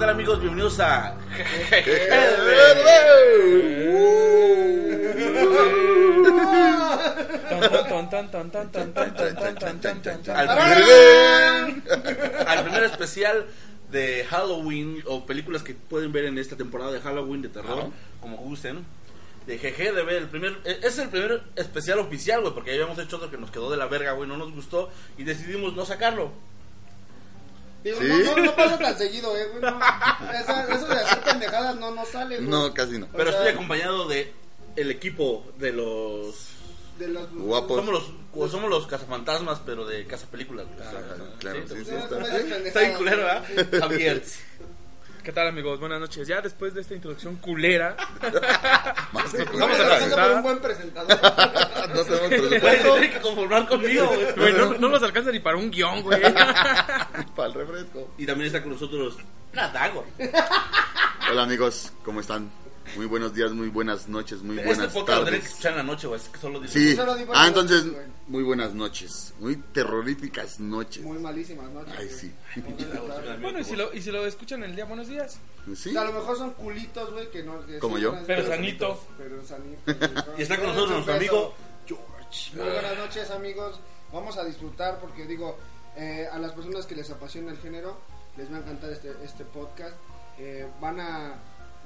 tal amigos? Bienvenidos a al primer, al primer especial de Halloween o películas que pueden ver en esta temporada de Halloween de terror, como gusten. De GGDB, el primer, e- es el primer especial oficial, güey, porque ya habíamos hecho otro que nos quedó de la verga, güey, no nos gustó y decidimos no sacarlo. Digo, ¿Sí? no, no, no pasa tan seguido, eh, güey. No. Esa- eso de hacer pendejadas no, no sale, güey. No, casi no. Pero O sea- estoy acompañado de el equipo de los De los Guapos. somos los pues, somos los cazafantasmas, pero de cazapelículas. güey. claro, sí, Sí, sí, está. Está bien culero, ¿verdad? Javier. ¿Qué tal amigos? Buenas noches. Ya después de esta introducción culera, Más que No Vamos a presentar. por un buen presentador. no sabemos Güey, se presupuesto tiene que conformar conmigo, güey. güey, no, no nos alcanza ni para un guion, güey. para el refresco. Y también está con nosotros Nadagor. Hola amigos, ¿cómo están? Muy buenos días, muy buenas noches, muy Este buenas podcast tenés que tardes. escuchar en la noche, güey. Es que solo dice. Sí. Solo Ah, entonces, noches, muy buenas noches. Muy terroríficas noches. Muy malísimas noches. Ay, sí. Bueno, y si, lo, y si lo escuchan el día, buenos días. ¿Sí? O sea, a lo mejor son culitos, güey, que no... que Como sí yo. Pero sanitos. Pero sanitos. Y está con nosotros nuestro amigo George. Muy buenas noches, amigos. Vamos a disfrutar porque, digo, eh, a las personas que les apasiona el género, les va a encantar este, este podcast. Eh, van a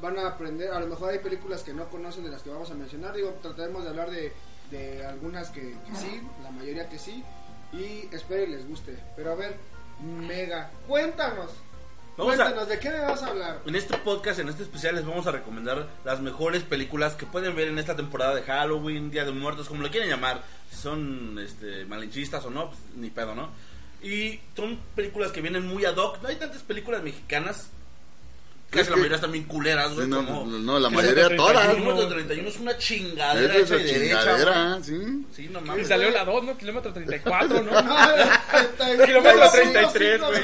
van a aprender, a lo mejor hay películas que no conocen de las que vamos a mencionar. Digo, trataremos de hablar de, de algunas que, que sí, la mayoría que sí. Y espero y les guste. Pero a ver, Mega, cuéntanos. Vamos a- cuéntanos, ¿de qué me vas a hablar? En este podcast, en este especial, les vamos a recomendar las mejores películas que pueden ver en esta temporada de Halloween, Día de Muertos, como le quieren llamar. Si son este, malinchistas o no, pues, ni pedo, ¿no? Y son películas que vienen muy ad hoc. No hay tantas películas mexicanas. Casi Es la mayoría están bien culeras, güey. Sí, no, como- no, la mayoría 31. todas. Kilómetro ¿no? 31 es una chingadera y chingadera, sí. Sí, no Y mames. salió la 2, ¿no? Kilómetro 34, ¿no? Kilómetro 33, güey.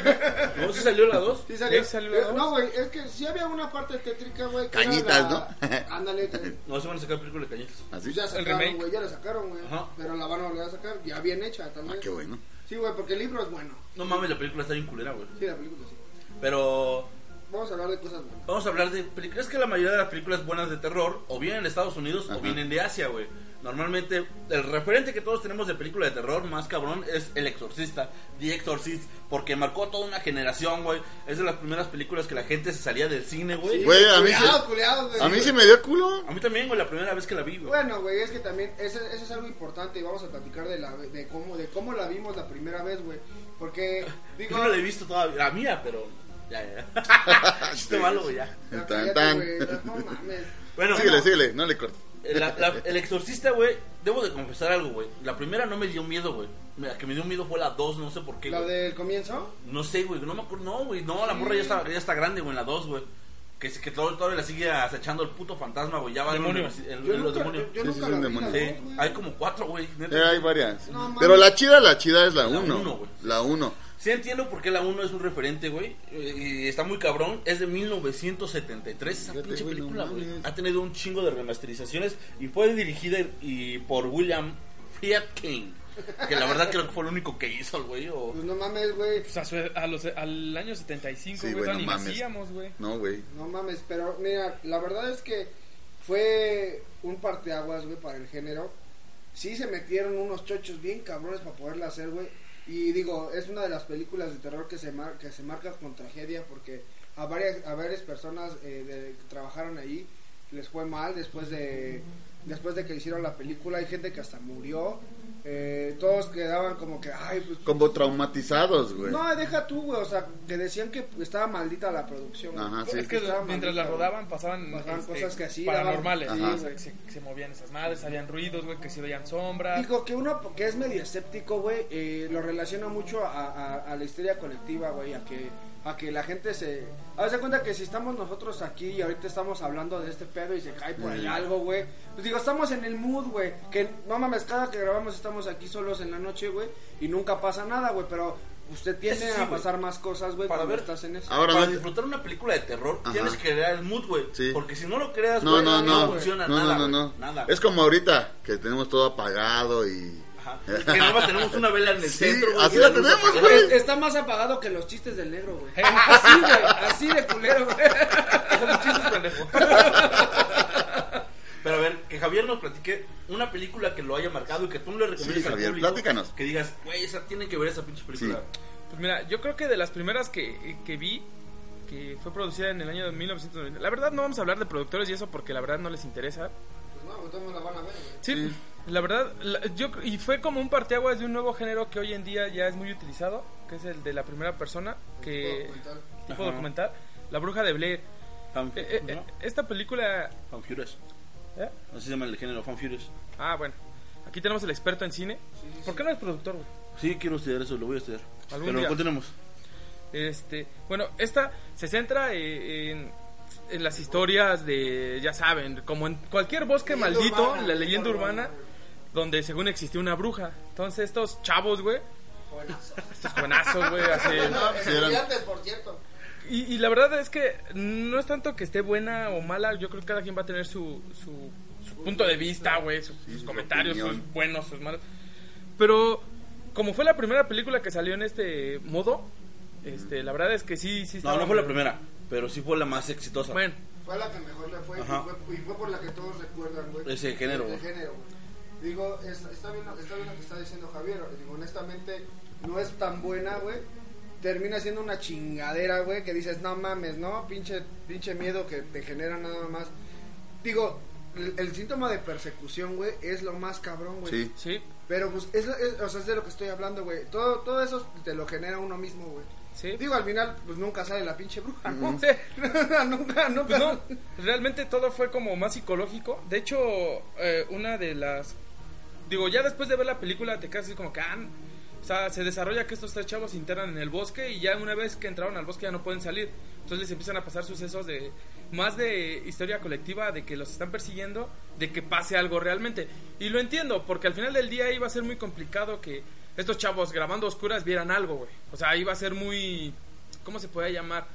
¿No se salió la 2? Sí salió. Sí, salió la Eh, dos. No, güey, es que sí había una parte tétrica, güey. Cañitas, la- ¿no? Ándale, que- No, se van a sacar películas de cañitas. Así. pues ya El sacaron, güey, ya la sacaron, güey. Pero la van a volver a sacar, ya bien hecha Ah, también. qué bueno. Sí, güey, porque el libro es bueno. No mames, la película está bien culera, güey. Sí, la película sí. Pero Vamos a hablar de cosas buenas. Vamos a hablar de películas. Es que la mayoría de las películas buenas de terror o vienen de Estados Unidos o Ajá. vienen de Asia, güey. Normalmente, el referente que todos tenemos de película de terror más cabrón es El Exorcista, The Exorcist, porque marcó a toda una generación, güey. Es de las primeras películas que la gente se salía del cine, güey. Sí, Güey, a mí culiados, sí- culiados, güey. A mí se me dio culo. A mí también, güey, la primera vez que la vi, güey. Bueno, güey, es que también ese, ese es algo importante y vamos a platicar de la de cómo de cómo la vimos la primera vez, güey. Porque digo, Yo no la he visto todavía, la mía, pero ya, ya. Chiste malo, güey, ya. Tan, tan. no mames. Bueno, Síguele, no. síguele, no le cortes. La- la- el exorcista, güey, debo de confesar algo, güey. La primera no me dio miedo, güey. La que me dio miedo fue la 2, no sé por qué, La del comienzo, No sé, güey, no me acuerdo, no, güey, no, la Sí. morra ya está, ya está grande, güey, en la 2, güey. Que, que todo, todavía la sigue acechando el puto fantasma, güey, ya va en Demonio. los- en- yo en los nunca, demonios. yo, yo Sí, nunca sí, la es un vi, demonio. la Sí, hay como cuatro, güey. Eh, hay varias. No. Pero la chida, la chida es la La 1. uno, güey. La 1. Sí entiendo por qué la 1 es un referente, güey, y está muy cabrón. Es de 1973 esa Fíjate, pinche güey, no película, güey. mames. Ha tenido un chingo de remasterizaciones y fue dirigida y por William Friedkin, que la verdad creo que fue el único que hizo el güey, o... Pues no mames, güey. Pues a su- a los, al año 75, Sí, güey, güey, no, ni mames. nacíamos, güey. No, güey. No mames, pero mira, la verdad es que fue un parteaguas, güey, para el género. Sí se metieron unos chochos bien cabrones para poderla hacer, güey. Y digo, es una de las películas de terror que se, mar- que se marca con tragedia porque a varias, a varias personas eh, de- que trabajaron ahí les fue mal después de después de que hicieron la película. Hay gente que hasta murió. Eh, todos quedaban como que, ay, pues... Como traumatizados, güey. No, deja tú, güey. O sea, que decían que estaba maldita la producción. Ajá, sí. es que mientras la rodaban pasaban, Pasaban este, cosas que así paranormales, daban- Ajá. se, movían esas madres, habían ruidos, güey, que se veían sombras. Digo que uno que es medio escéptico, güey, eh, lo relaciona mucho a, a- a la histeria colectiva, güey, a que a que la gente se... Haz de cuenta que si estamos nosotros aquí y ahorita estamos hablando de este pedo y se cae por ahí Mm. algo, güey, pues digo, estamos en el mood, güey, que no mames, cada que grabamos estamos aquí solos en la noche, güey, y nunca pasa nada, güey, pero usted tiende Eso sí, a pasar más cosas, güey, Para ver- estás en eso. Ahora Para no- disfrutar una película de terror Ajá. tienes que crear el mood, güey. Sí. Porque si no lo creas, No, güey, no, no. funciona No, nada. no, no, no. Nada. Es como ahorita, que tenemos todo apagado y Ajá. Que nomás tenemos una vela en el Sí, centro, güey. así y la luz tenemos, apagada. güey. Es- Está más apagado que los chistes del negro, güey. Así, güey. Así de culero, güey. Como chistes, pendejo. Pero a ver, que Javier nos platique una película que lo haya marcado y que tú no le recomiendes Sí, al Javier, público. platícanos. Que digas, güey, esa tienen que ver esa pinche película. Sí. Pues mira, yo creo que de las primeras que, que vi, que fue producida en el año de 1990. La verdad no vamos a hablar de productores y eso porque la verdad no les interesa. Pues no, pues todos la van a ver, güey. Sí, Sí. La verdad, la- yo y fue como un parteaguas de un nuevo género que hoy en día ya es muy utilizado, que es el de la primera persona, que Documental. tipo documental, La Bruja de Blair. Fan, Eh, eh, eh, ¿no? esta película, Fan Furious. ¿eh? Así se llama el género, Fan Furious. ah bueno, aquí tenemos el experto en cine. ¿Por qué no es productor? güey? Sí, quiero estudiar eso, lo voy a estudiar. Algún Pero día. continuemos. Este, bueno, esta se centra eh, en, en las historias de, ya saben, como en cualquier bosque Leyenda maldito, urbana, la leyenda leyenda urbana, urbana, donde según existió una bruja. Entonces estos chavos, güey, Buenazo. estos jovenazos, güey, así. No, Sí, eran- estudiantes, por cierto. Y, y la verdad es que no es tanto que esté buena o mala, yo creo que cada quien va a tener su, su, su punto de vista, güey, sus, sus su comentarios, opinión. sus buenos, sus malos. Pero como fue la primera película que salió en este modo, este, la verdad es que sí, sí No, no fue la primera, pero sí fue la más exitosa. Bueno, Fue la que mejor le fue y, fue y fue por la que todos recuerdan, güey. Ese género, güey. Digo, es- está, bien, está bien lo que está diciendo Javier. Digo, honestamente, no es tan buena, güey. Termina siendo una chingadera, güey, que dices, no mames, ¿no? Pinche, pinche miedo que te genera nada más. Digo, el, el síntoma de persecución, güey, es lo más cabrón, güey. Sí. sí, Pero, pues, es, es- o sea, es de lo que estoy hablando, güey. Todo, todo eso te lo genera uno mismo, güey. sí. Digo, al final, pues nunca sale la pinche bruja, ¿no? Sí. nunca, nunca. Pues no, realmente todo fue como más psicológico. De hecho, eh, una de las... Digo, ya después de ver la película te quedas así como que... ah, o sea, se desarrolla que estos tres chavos se internan en el bosque y ya una vez que entraron al bosque ya no pueden salir. Entonces les empiezan a pasar sucesos de... Más de historia colectiva, de que los están persiguiendo, de que pase algo realmente. Y lo entiendo, porque al final del día iba a ser muy complicado que estos chavos grabando oscuras vieran algo, güey. O sea, iba a ser muy... ¿Cómo se puede llamar?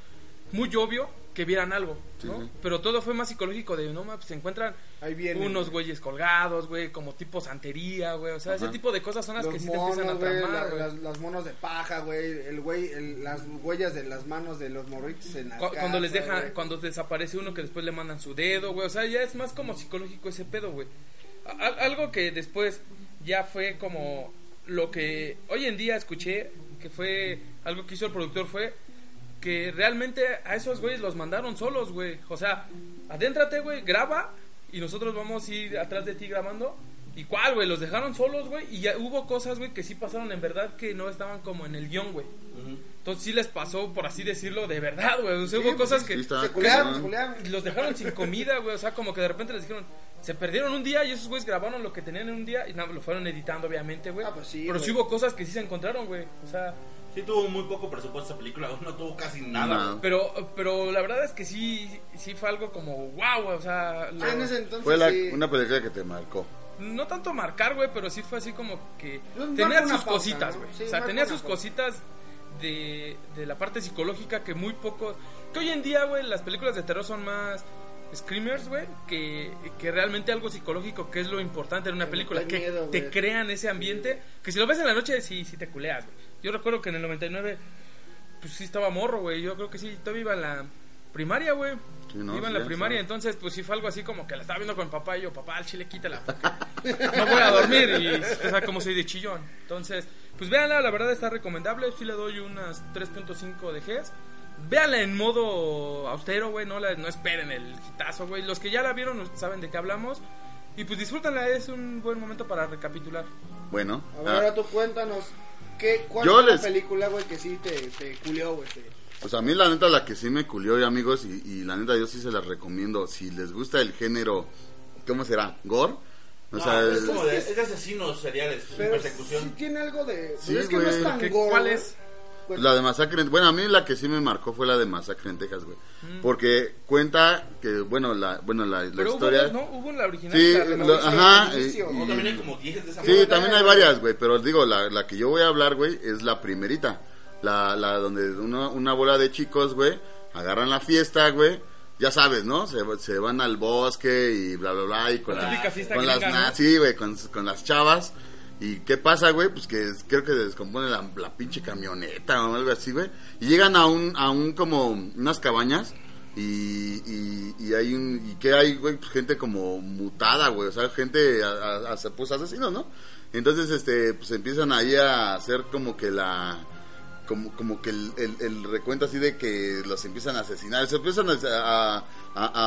Muy obvio que vieran algo, ¿no? Sí, sí. Pero todo fue más psicológico de, no, pues se encuentran Ahí vienen, unos güey. güeyes colgados, güey, como tipo santería, güey. O sea, ese tipo de cosas son las los que sí te empiezan a tramar, la- güey. las, las monos de paja, güey, el güey, el- las huellas de las manos de los morritos en la Cu- Cuando les casa, deja, güey. cuando desaparece uno que después le mandan su dedo, güey. O sea, ya es más como psicológico ese pedo, güey. Al- algo que después ya fue como lo que hoy en día escuché, que fue algo que hizo el productor, fue que realmente a esos güeyes los mandaron solos, güey. O sea, adéntrate, güey, graba y nosotros vamos a ir atrás de ti grabando. ¿Y cuál, güey? Los dejaron solos, güey. Y ya hubo cosas, güey, que sí pasaron en verdad que no estaban como en el guion, güey. Entonces sí les pasó, por así decirlo, de verdad, güey. O sea, Sí, hubo pues, cosas sí, que Sí, Se culearon, los dejaron sin comida, güey. O sea, como que de repente les dijeron, se perdieron un día y esos güeyes grabaron lo que tenían en un día y nada, lo fueron editando, obviamente, güey. Ah, pues sí, Pero sí hubo cosas que sí se encontraron, güey. O sea, Sí tuvo muy poco presupuesto esa película, no tuvo casi nada. Pero, pero la verdad es que sí, sí fue algo como, wow. O sea, lo- en ese entonces Fue la- sí. una película que te marcó. no tanto marcar, güey, pero sí fue así como que tenía sus cositas, ¿no? güey. Sí, o sea, tenía sus cositas de, de la parte psicológica que muy poco... Que hoy en día, güey, las películas de terror son más screamers, güey, que, que realmente algo psicológico, que es lo importante en una Que película, te que te crean ese ambiente, que si lo ves en la noche, sí, sí te culeas, güey. Yo recuerdo que en el 99, pues sí estaba morro, güey. Yo creo que sí, todavía iba en la primaria, güey. Sí, no, iba en sí, la primaria, sí. entonces pues sí fue algo así como que la estaba viendo con papá y yo, papá, al chile quítala, no voy a dormir y usted sabe cómo soy de chillón. Entonces, pues véanla, la verdad está recomendable, sí le doy unas 3.5 de Gs. Véanla en modo austero, güey, no, la- no esperen el hitazo, güey. Los que ya la vieron saben de qué hablamos. Y pues disfrútenla, es un buen momento para recapitular. Bueno. A ver, ah, ahora tú cuéntanos, ¿qué, ¿cuál Yo fue les- la película, güey, que sí te, te culió, güey? te- Pues a mí la neta la que sí me culió, amigos, y, y la neta yo sí se las recomiendo. Si les gusta el género, ¿cómo será? ¿Gore? O No, sea, es es- como de, es de asesinos seriales, Pero sí persecución. tiene algo de... Sí, es que no es tan ¿Qué- gore, ¿Cuál es? Pues, la de Masacre en... Bueno, a mí la que sí me marcó fue la de Masacre en Texas, güey. Porque cuenta que, bueno, la, bueno, la, la Pero hubo historia... dos, ¿no? Hubo la original Sí, la lo- ajá, inicio. y- No, también hay como 10 de esa Sí, también hay varias, güey, pero digo, la, la que yo voy a hablar, güey, es la primerita. La, la donde una, una bola de chicos, güey, agarran la fiesta, güey. Ya sabes, ¿no? Se, se van al bosque y bla, bla, bla, y con, La con las ¿no? Sí, güey, con, con las chavas. ¿Y qué pasa, güey? Pues que creo que se descompone la, pinche camioneta o algo así, güey. Y llegan a un, a un como unas cabañas y, y, hay un, y que hay, güey, pues gente como mutada, güey. O sea, gente, a, a- a- pues asesinos, ¿no? Entonces, este, pues empiezan ahí a hacer como que la, como, como que el, recuento así de que los empiezan a asesinar, se empiezan a,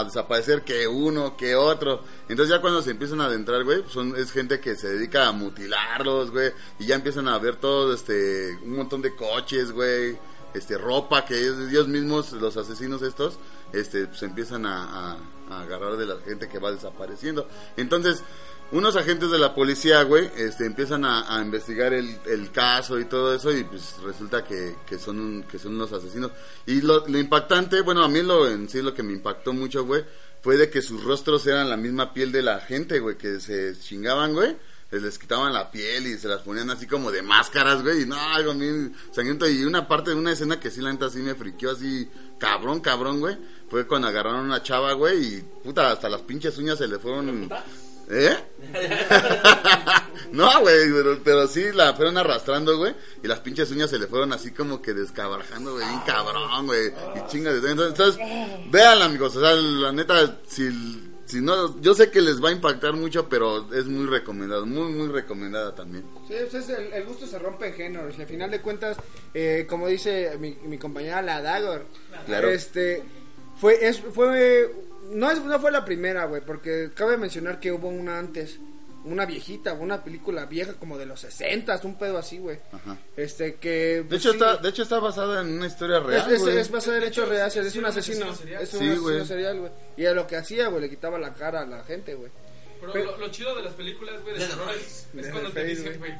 desaparecer que uno, que otro. Entonces ya cuando se empiezan a adentrar, güey, son, es gente que se dedica a mutilarlos, güey, y ya empiezan a ver todo, este, un montón de coches, güey, este, ropa que ellos, mismos, los asesinos estos, este, pues empiezan a agarrar de la gente que va desapareciendo. Entonces, unos agentes de la policía, güey, este, empiezan a, a investigar el, el caso y todo eso y pues resulta que, que son un- que son unos asesinos. Y lo, lo impactante, bueno, a mí lo en sí lo que me impactó mucho, güey, fue de que sus rostros eran la misma piel de la gente, güey, que se chingaban, güey. Les, les quitaban la piel y se las ponían así como de máscaras, güey, y no, algo bien sangriento. Y una parte de una escena que sí, la neta, sí me friqueó así, cabrón, cabrón, güey. Fue cuando agarraron a una chava, güey, y puta, hasta las pinches uñas se le fueron... ¿Eh? no, güey, pero, pero sí la fueron arrastrando, güey. Y las pinches uñas se le fueron así como que descabrajando, güey. Bien cabrón, güey. Y chingas. Entonces, entonces, véanla, amigos. O sea, la neta, si, si no, yo sé que les va a impactar mucho, pero es muy recomendado. Muy, muy recomendada también. Sí, pues es el, el gusto se rompe en géneros y al final de cuentas, eh, como dice mi, mi compañera la Dagor, Claro. este fue es fue no es no fue la primera, güey, porque cabe mencionar que hubo una antes, una viejita, una película vieja como de los 60, un pedo así, güey. Ajá. Este que De hecho, sí, está, de hecho está basada en una historia real, es, es, es basada en hechos reales, es un un asesino, es un Sí, asesino serial, güey. Y a lo que hacía, güey, le quitaba la cara a la gente, güey. Pero Pero- lo, lo chido de las películas, güey, de terror es, cuando te dicen, güey.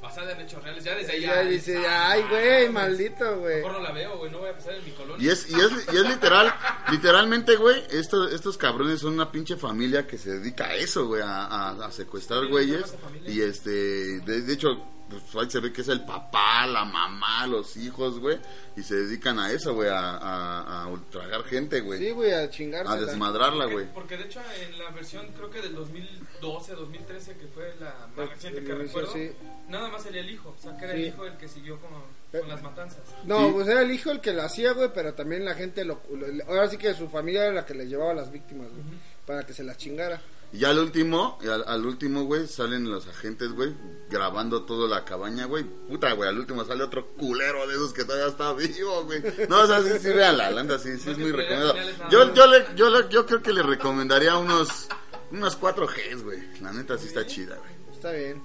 Basada en hechos reales. Ya desde ahí Ya ya. dice, ay, güey, maldito, güey. Mejor no la veo, güey, no voy a pasar en mi colonia. Y es, y es, y es literal, literalmente, güey, estos, estos cabrones son una pinche familia que se dedica a eso, güey, a, a- a secuestrar Sí, güeyes. Y este, de, de hecho, pues ahí se ve que es el papá, la mamá, los hijos, güey, y se dedican a eso, güey, a, a, a ultragar gente, güey. Sí, güey, a chingarse. a desmadrarla, güey. porque de hecho en la versión creo que del 2012, 2013 que fue la más reciente que recuerdo, sí. nada más salía el hijo, o sea que era Sí. el hijo el que siguió con, Eh. con las matanzas. No, Sí. pues era el hijo el que lo hacía, güey, pero también la gente lo, lo- Ahora sí que su familia era la que le llevaba a las víctimas, güey, para que se las chingara. Y ya al último, y al, al último, güey, salen los agentes, güey, grabando toda la cabaña, güey. Puta, güey, al último sale otro culero de esos que todavía está vivo, güey. No, o sea, sí, sí, vean la landa, sí, sí es muy recomendado. Yo, yo, le, yo, le- yo creo que le recomendaría unos, unos 4 Gs, güey. La neta sí está chida, güey. Está bien.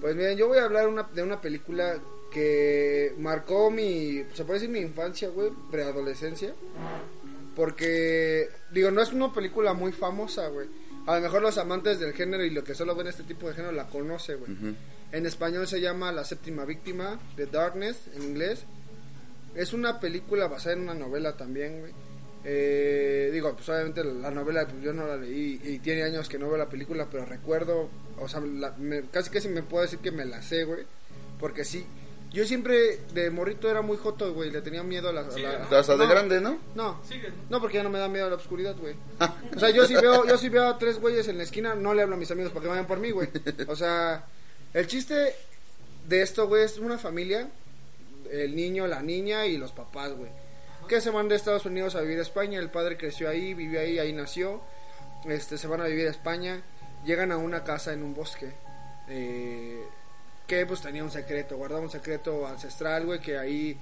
Pues miren, yo voy a hablar una, de una película que marcó mi, se puede decir mi infancia, güey, preadolescencia. Porque, digo, no es una película muy famosa, güey. A lo mejor los amantes del género y lo que solo ven este tipo de género la conoce, güey. En español se llama La séptima víctima, The Darkness, en inglés. Es una película basada en una novela también, güey. Eh, digo, pues obviamente la novela pues, yo no la leí y tiene años que no veo la película, pero recuerdo, o sea, la- me- casi casi me puedo decir que me la sé, güey. Porque sí, yo siempre de morrito era muy joto, güey, le tenía miedo a la... a Sí, la- ¿no? Hasta de No, grande, ¿no? No, Sigue, ¿no? no, porque ya no me da miedo a la oscuridad, güey. O sea, yo si veo, yo si veo a tres güeyes en la esquina, no le hablo a mis amigos para que vayan por mí, güey. O sea, el chiste de esto, güey, es una familia, el niño, la niña y los papás, güey. Que se van de Estados Unidos a vivir a España, el padre creció ahí, vivió ahí, ahí nació. Este, se van a vivir a España, llegan a una casa en un bosque. Eh, que pues tenía un secreto, guardaba un secreto ancestral, güey, que ahí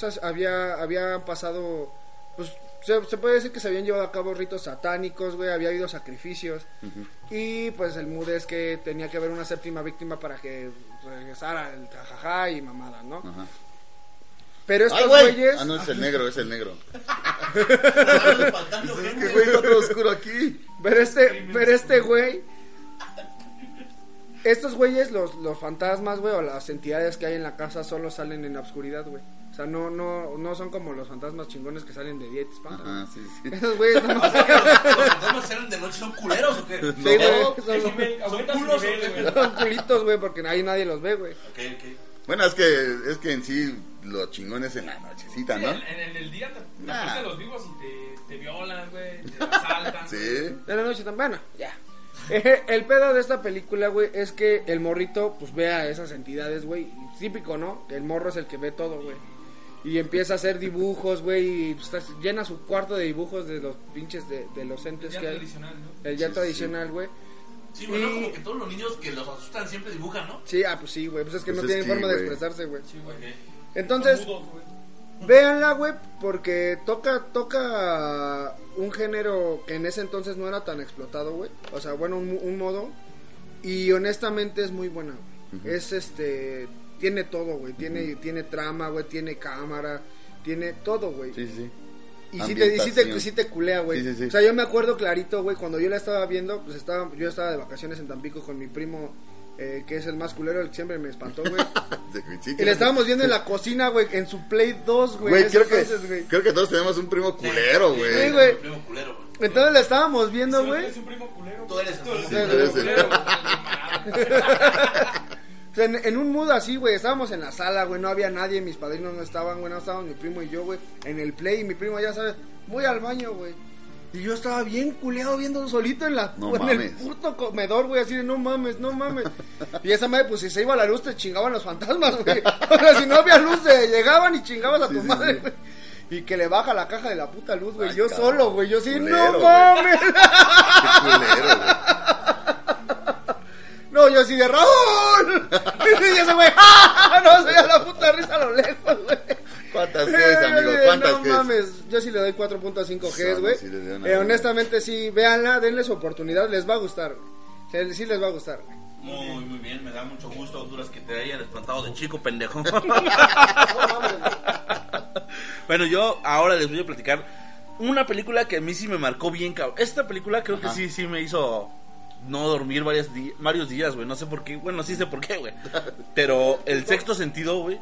pues, había, había pasado, pues se, se puede decir que se habían llevado a cabo ritos satánicos, güey, había habido sacrificios. Y pues el mood es que tenía que haber una séptima víctima para que regresara el jajaja y mamada, ¿no? Ajá. Pero ¡Ay, estos güey! güeyes... Ah, no, es el negro, es el negro. Que, güey, está todo oscuro aquí. Pero este, pero este güey. Estos güeyes, los, los fantasmas, güey, o las entidades que hay en la casa solo salen en la oscuridad, güey. O sea, no, no, no son como los fantasmas chingones que salen de día y te espantan. Ajá, sí, sí. Esos güeyes no. O sea, que los, los fantasmas salen de noche son culeros o qué? Sí, güey, No. son, nivel, son su culos, nivel, ¿o qué? son culitos, güey, porque ahí nadie los ve, güey. Ok, ok. Bueno, es que, es que en sí, lo chingón es en la nochecita, ¿no? En, en- en el día te, Nah. los vivos y te, te violan, güey, te asaltan. Sí. De la noche tan buena, ya. El pedo de esta película, güey, es que el morrito, pues ve a esas entidades, güey. Típico, ¿no? El morro es el que ve todo, güey. Y empieza a hacer dibujos, güey, y pues, está- llena su cuarto de dibujos de los pinches de, de los entes Ya que hay. tradicional, ¿no? El ya Sí, tradicional, güey. Sí, bueno, Y- como que todos los niños que los asustan siempre dibujan, ¿no? Sí, ah, pues sí, güey. Pues es que Pues no es tienen que, forma de expresarse, güey. Sí, güey. Ok. Entonces, mudos, véanla, güey, porque toca, toca un género que en ese entonces no era tan explotado, güey. O sea, bueno, un, un modo. Y honestamente es muy buena, güey. Es este. Tiene todo, güey. Tiene, tiene trama, güey. Tiene cámara. Tiene todo, güey. Sí, sí. Y sí te, y sí te, sí te culea, güey. Sí, sí, sí. O sea, yo me acuerdo clarito, güey, cuando yo la estaba viendo, pues estaba, yo estaba de vacaciones en Tampico con mi primo, eh, que es el más culero, el que siempre me espantó, güey. Sí, y la estábamos viendo en la cocina, güey, en su Play 2, güey. Creo que, güey. creo que todos tenemos un primo culero, Sí, güey. culero, güey. Entonces la estábamos viendo, güey. eres un primo culero. Tú eres Tú eres Sí, culero. O sea, en, en un mood así, güey, estábamos en la sala, güey, no había nadie, mis padrinos no estaban, güey, no estaban mi primo y yo, güey, en el play, y mi primo, ya sabes, voy al baño, güey. Y yo estaba bien culeado viendo solito en la No en el puto comedor, güey, así de no mames, no mames. Y esa madre, pues si se iba la luz, te chingaban los fantasmas, güey. O sea, si no había luz, te llegaban y chingabas a tu sí, madre, sí. güey. Y que le baja la caja de la puta luz, güey. Yo cabrón. solo, güey. Yo sí, Culero, no mames. Qué culero, güey. No, yo así de Raúl. Y ese güey, ¡ah! No, se la puta risa a lo lejos, güey. ¿Cuántas Gs, amigo? ¿Cuántas no Gs? mames, yo sí le doy 4.5 Gs, güey. sí le doy una Eh, honestamente, sí, véanla, denle su oportunidad, les va a gustar. güey. Sí, les va a gustar. güey. Muy, muy bien. Me da mucho gusto, Honduras, que te hayan espantado de chico, pendejo. Bueno, yo ahora les voy a platicar una película que a mí sí me marcó bien, cabrón. Esta película creo que sí, sí me hizo no dormir varios, di- varios días, güey. No sé por qué. Bueno, sí sé por qué, güey. Pero el sexto sentido, güey.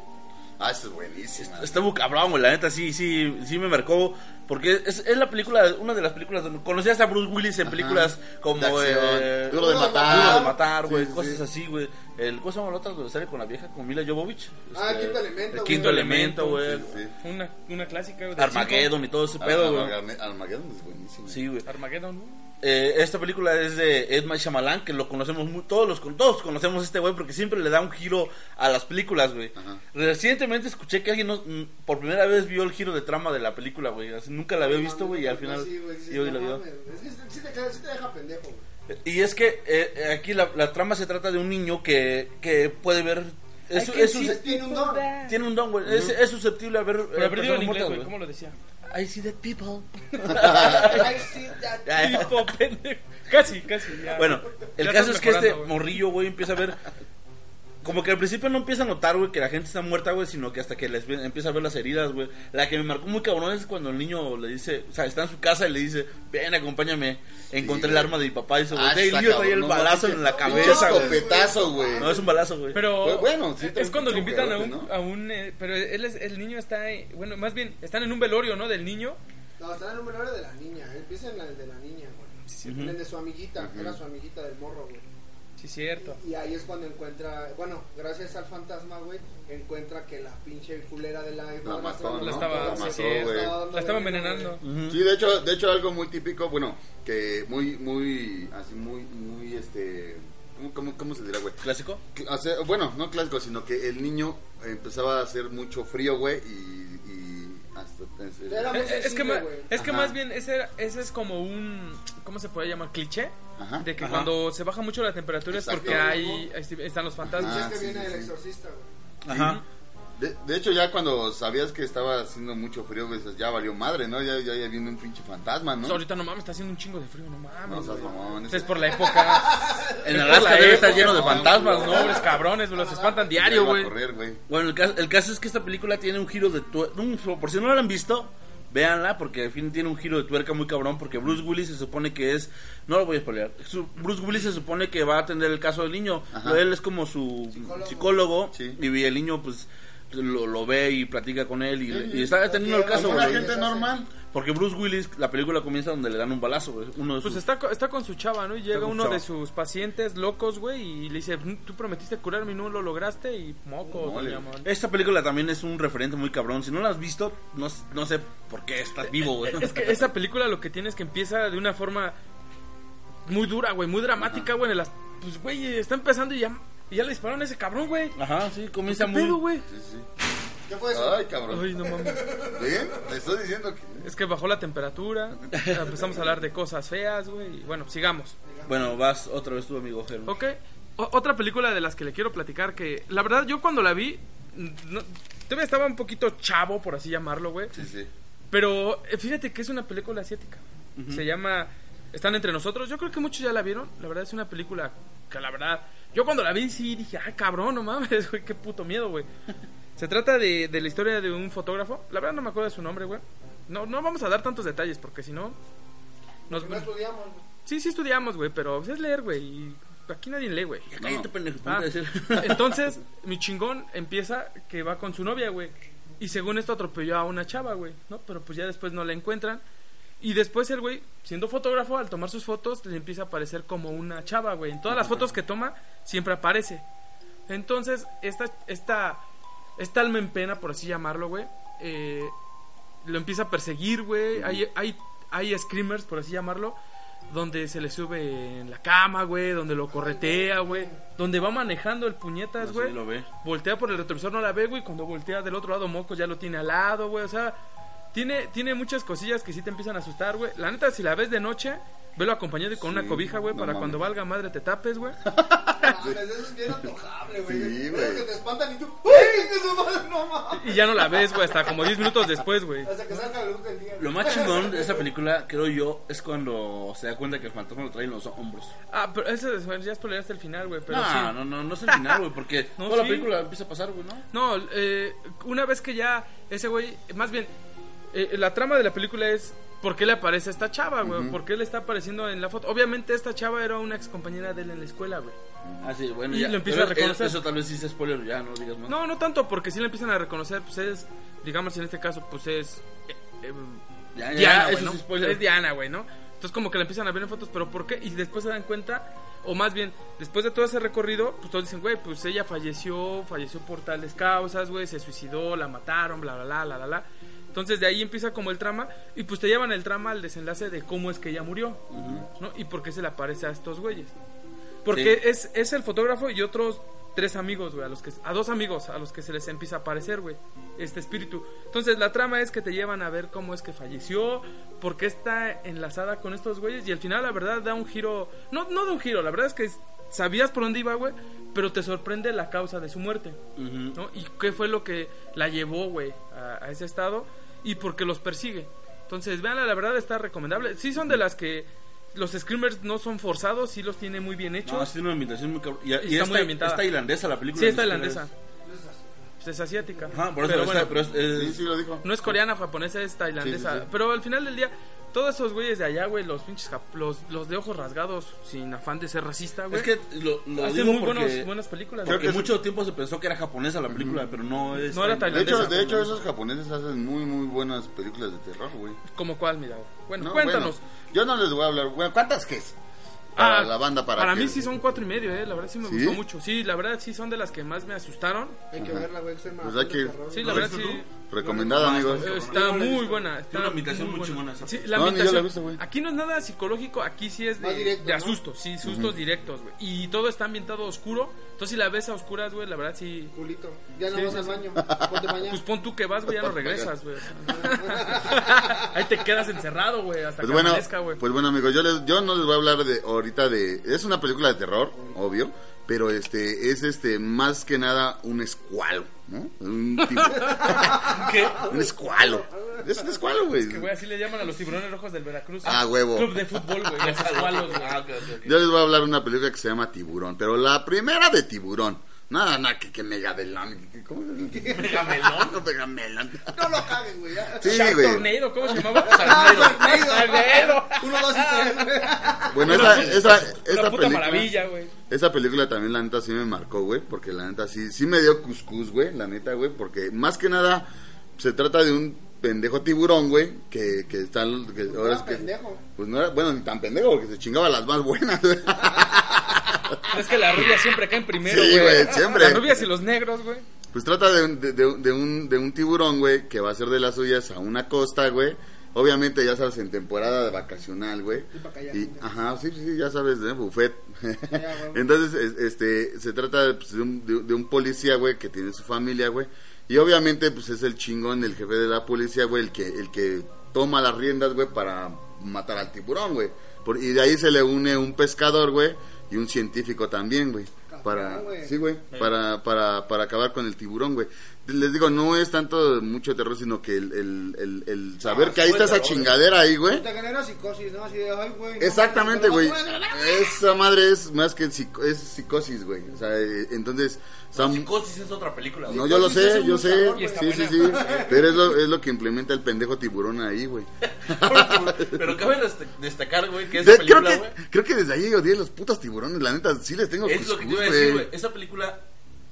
Ah, eso es buenísima. Está muy cabrón, güey. La neta, sí, sí, sí me marcó. Porque es, es la película, una de las películas. donde- Conocías a Bruce Willis en Ajá. películas como. Eh, Duro de matar. Duro de matar, güey. Sí, sí, cosas sí. así, güey. El, ¿Cómo se llama la otra donde sale con la vieja? Con Mila Jovovich. Ah, Este, Quinto Elemento, El güey. quinto elemento, güey. Sí, sí. Una, una clásica. Armageddon y todo ese pedo, güey. Armageddon es buenísimo. Sí, güey. Armageddon, ¿no? Eh, esta película es de Ed Shyamalan, que lo conocemos muy, todos los todos conocemos a este güey porque siempre le da un giro a las películas, güey. Ajá. Recientemente escuché que alguien no- mm, por primera vez vio el giro de trama de la película, güey. Así, nunca la había visto, güey, y al final Sí, güey, sí, y hoy no la vio. mames, Es que sí te, queda- sí te deja pendejo, güey. Y es que eh, aquí la, la trama se trata de un niño que, que puede ver es, es sus- Tiene un don. tiene un don, güey. Es, es susceptible a ver eh, Pero en inglés, güey. ¿Cómo lo decía? I see dead people. I see that. Pendejo. Casi, casi. ya. Bueno, el Ya caso es que este güey. morrillo, güey, empieza a ver. Como que al principio no empieza a notar, güey, que la gente está muerta, güey, sino que hasta que les empieza a ver las heridas, güey. La que me marcó muy cabrón es cuando el niño le dice, o sea, está en su casa y le dice, ven, acompáñame, encontré el arma de mi papá y se Ah, voltea y niño trae el no, balazo en la cabeza, güey. escopetazo, güey. No, es un balazo, güey. Pero Pues bueno, sí, es cuando le un invitan a un, ¿no? a un eh, pero él es, el niño está, eh, bueno, más bien están en un velorio, ¿no? Del niño. No, está en el número de la niña. Empieza en el de la niña, güey. En el de su amiguita. Era su amiguita del morro, güey. Sí, cierto. Y ahí es cuando encuentra, bueno, gracias al fantasma, güey, encuentra que la pinche culera de la La mató, ¿no? La estaba- La mató, güey. La estaba envenenando. Sí, de hecho, de hecho algo muy típico, bueno, que muy, muy, así muy, muy, este, ¿cómo, cómo, cómo se dirá, güey? ¿Clásico? Hace- bueno, no clásico, sino que el niño empezaba a hacer mucho frío, güey, y, muy Eh, eh, Es que, ma- es que más bien ese, ese es como un, ¿cómo se puede llamar? Cliché. Ajá. De que Ajá. cuando se baja mucho la temperatura es Exacto. porque hay, ahí están los fantasmas. Ah, es que sí, viene sí, el exorcista, güey. Ajá. De, de hecho, ya cuando sabías que estaba haciendo mucho frío, pues ya valió madre, ¿no? Ya, ya, ya viene un pinche fantasma, ¿no? Ahorita no mames, está haciendo un chingo de frío, no mames. No mamón, Es por la época. En Alaska la debe estar lleno de no, fantasmas, ¿no? Pobres cabrones, güey, los espantan Ya diario, güey. correr, güey. Bueno, el caso, el caso es que esta película tiene un giro de tuerca. Por si no la han visto, véanla, porque al fin tiene un giro de tuerca muy cabrón. Porque Bruce Willis se supone que es. No lo voy a spoilear. Bruce Willis se supone que va a atender el caso del niño. Ajá. Él es como su Psicólogo. psicólogo. Sí. Y el niño, pues. Lo, lo ve y platica con él y, Sí, y está atendiendo el caso, una güey. gente normal. Porque Bruce Willis, la película comienza donde le dan un balazo, güey. Uno de Pues sus- está, co- está con su chava, ¿no? Y llega uno chava. de sus pacientes locos, güey, y le dice, "Mm, tú prometiste curarme y no lo lograste, y moco, doña Mon". Esta película también es un referente muy cabrón. Si no la has visto, no, no sé por qué estás vivo, güey. Es que esa película lo que tiene es que empieza de una forma muy dura, güey, muy dramática, güey. en las- Pues, güey, está empezando y ya, y ya le dispararon a ese cabrón, güey. Ajá, sí, comienza ¿Qué muy... pedo, güey? Sí, sí. ¿Qué fue eso? Ay, cabrón. Ay, no mames. ¿Bien? Te estoy diciendo que... Es que bajó la temperatura. Empezamos a hablar de cosas feas, güey. y Bueno, sigamos. Bueno, vas otra vez tú, amigo Germán. Ok. O- otra película de las que le quiero platicar que, la verdad, yo cuando la vi, no, todavía estaba un poquito chavo, por así llamarlo, güey. Sí, sí. Pero eh, fíjate que es una película asiática. Se llama Están entre nosotros. Yo creo que muchos ya la vieron. La verdad es una película que la verdad... Yo cuando la vi sí dije, ay cabrón, no mames, güey, qué puto miedo, güey. Se trata de, de la historia de un fotógrafo. La verdad no me acuerdo de su nombre, güey. No, no vamos a dar tantos detalles porque si no... Nos... No estudiamos. güey. Sí, sí estudiamos, güey, pero es leer, güey. Y aquí nadie lee, güey. Ya cállate, pendejo. Ah, entonces, mi chingón empieza que va con su novia, güey. Y según esto atropelló a una chava, güey, ¿no? Pero pues ya después no la encuentran. Y después el güey, siendo fotógrafo, al tomar sus fotos, le empieza a aparecer como una chava, güey. En todas las fotos que toma, siempre aparece. Entonces, esta, esta, esta alma en pena, por así llamarlo, güey, eh, lo empieza a perseguir, güey. Hay, hay, hay screamers, por así llamarlo, donde se le sube en la cama, güey, donde lo corretea, güey. Donde va manejando el puñetas, No, güey. sí lo ve. Voltea por el retrovisor, no la ve, güey. Cuando voltea del otro lado, Moco ya lo tiene al lado, güey. O sea, tiene, tiene muchas cosillas que sí te empiezan a asustar, güey. La neta, si la ves de noche, velo acompañado y con Sí, una cobija, güey, no para mames. cuando valga madre te tapes, güey. Mames, eso es bien antojable, güey. Sí, güey. que te espantan y tú. ¡Ay, qué su madre! No mames. Y ya no la ves, güey, hasta como 10 minutos después, güey. Hasta que salga la luz del día. Lo más chingón de esa película, creo yo, es cuando se da cuenta que el fantasma lo trae en los hombros. Ah, pero ese es- ya spoileaste el final, güey. Pero no, sí. no, no, no es el final, güey, porque No, toda la sí. película empieza a pasar, güey, ¿no? No, eh, una vez que ya ese güey, más bien, eh, la trama de la película es por qué le aparece a esta chava, güey, por qué le está apareciendo en la foto. Obviamente esta chava era una ex compañera de él en la escuela, güey. Ah, sí, bueno, Y ya. lo empieza Pero a reconocer. Eso tal vez sí sea spoiler, ya, no digas más. No, no tanto, porque si la empiezan a reconocer, pues es, digamos en este caso, pues es eh, eh, Ya, ya, Diana, eso güey, ¿no? sí es spoiler. Es Diana, güey, ¿no? Entonces como que la empiezan a ver en fotos, pero ¿por qué? Y después se dan cuenta, o más bien, después de todo ese recorrido, pues todos dicen, güey, pues ella falleció, falleció por tales causas, güey, se suicidó, la mataron, bla, bla, bla, bla, bla, bla. Entonces de ahí empieza como el trama, y pues te llevan el trama al desenlace de cómo es que ella murió, ¿no? Y por qué se le aparece a estos güeyes. Porque Sí. es, es el fotógrafo y otros tres amigos, güey, a los que a dos amigos a los que se les empieza a aparecer, güey, este espíritu. Entonces, la trama es que te llevan a ver cómo es que falleció, por qué está enlazada con estos güeyes y al final la verdad da un giro, no no da un giro, la verdad es que sabías por dónde iba, güey, pero te sorprende la causa de su muerte, Ujú. ¿no? Y qué fue lo que la llevó, güey, a, a ese estado y por qué los persigue. Entonces, veanla, la verdad está recomendable. Sí son de las que los screamers no son forzados, sí los tiene muy bien hechos. No, sí tiene una ambientación muy cabrón. Y, y está esta- muy ambientada. es tailandesa la película. Sí, es tailandesa. Pues es asiática. Ajá, por eso pero está- bueno, pero es, es- Sí, sí lo dijo. no es coreana, japonesa, es tailandesa. Sí, sí, sí. Pero al final del día, todos esos güeyes de allá, güey, los pinches los, los de ojos rasgados, sin afán de ser racista, güey. es que lo, lo hacen digo muy porque, buenos, buenas películas. porque güey. mucho tiempo se pensó que era japonesa la película, pero no es. No era De hecho, tailandesa. de hecho, esos japoneses hacen muy, muy buenas películas de terror, güey. ¿Como cuál, mira? Bueno, No, cuéntanos. bueno, yo no les voy a hablar. Bueno, ¿cuántas que es? Para Ah, la banda, para, mí que- sí son cuatro y medio, eh. La verdad sí me ¿Sí? gustó mucho. Sí, la verdad sí son de las que más me asustaron. Hay que verla, güey. que es Pues hay que-. Sí, ¿Lo la verdad sí. Recomendada, amigos. está- Está muy buena. Está una ambientación muy buena. chingona. Sí, la No, la aquí no es nada psicológico, aquí sí es de, directo, de ¿no? asustos, sí, sustos directos, güey. Y todo está ambientado oscuro. Entonces, si la ves a oscuras, güey, la verdad sí. Culito. Ya no Sí, vas sí, al baño. Ponte mañana. Pues pon tú que vas, güey, ya no regresas, güey. Ahí te quedas encerrado, güey, hasta Pues que bueno, amanezca, güey. pues bueno, amigos, yo, les, yo no les voy a hablar de ahorita de... Es una película de terror, obvio, pero este es este más que nada un escualo, ¿no? Un tipo... ¿Qué? un escualo. Es un escualo, güey. Que, güey, así le llaman a los tiburones rojos del Veracruz. Ah, huevo. Club de fútbol, güey, los escualos, güey. Ah. Yo les voy a hablar de una película que se llama Tiburón, pero la primera de Tiburón. Nada, nada, que, que Megadelón. que- que- ¿Cómo? Megamelón. No, Megamelón. No lo cagues, güey. ya. Sí, güey. Tornado, ¿cómo se llamaba? Tornado. Tornado. Uno, dos y tres, güey. Bueno, esa, esa, Una esa puta película... maravilla, güey. Esa película también, la neta, sí me marcó, güey. Porque la neta, sí, sí me dio cuscús, güey. La neta, güey. Porque más que nada, se trata de un pendejo tiburón, güey. Que, que está. Que ahora es era que, pendejo. Pues no era, bueno, ni tan pendejo, porque se chingaba las más buenas, güey. Es que las rubias siempre caen primero, Sí, güey, siempre. Las rubias y los negros, güey. Pues trata de, un- de, de- de un, de un tiburón, güey, que va a ser de las suyas a una costa, güey. Obviamente, ya sabes, en temporada de vacacional, güey. Y, ya. ajá, sí, sí, ya sabes, de buffet. Ya, güey. Entonces, es- este, se trata pues, de, un, de- de un policía, güey, que tiene su familia, güey. Y obviamente, pues es el chingón, el jefe de la policía, güey, el que, el que toma las riendas, güey, para matar al tiburón, güey. Y de ahí se le une un pescador, güey, y un científico también, güey. Para, sí, güey, para, para, para acabar con el tiburón, güey. Les digo, no es tanto mucho terror, sino que el, el, el, el saber Ah, que ahí está esa chingadera ahí, güey. Te genera psicosis, ¿no? Así de, ay, güey. no Exactamente, güey. Esa madre es más que psico- es psicosis, güey. O sea, eh, entonces... son- Psicosis es otra película. güey. no, yo lo sé, yo sé. güey. Sí, sí, sí. Pero es lo, es lo que implementa el pendejo tiburón ahí, güey. Pero cabe dest- destacar, güey, que De- esa creo, película, que, güey, creo que desde ahí odié los putos tiburones. La neta, sí les tengo es lo que te iba a decir, güey. Esa película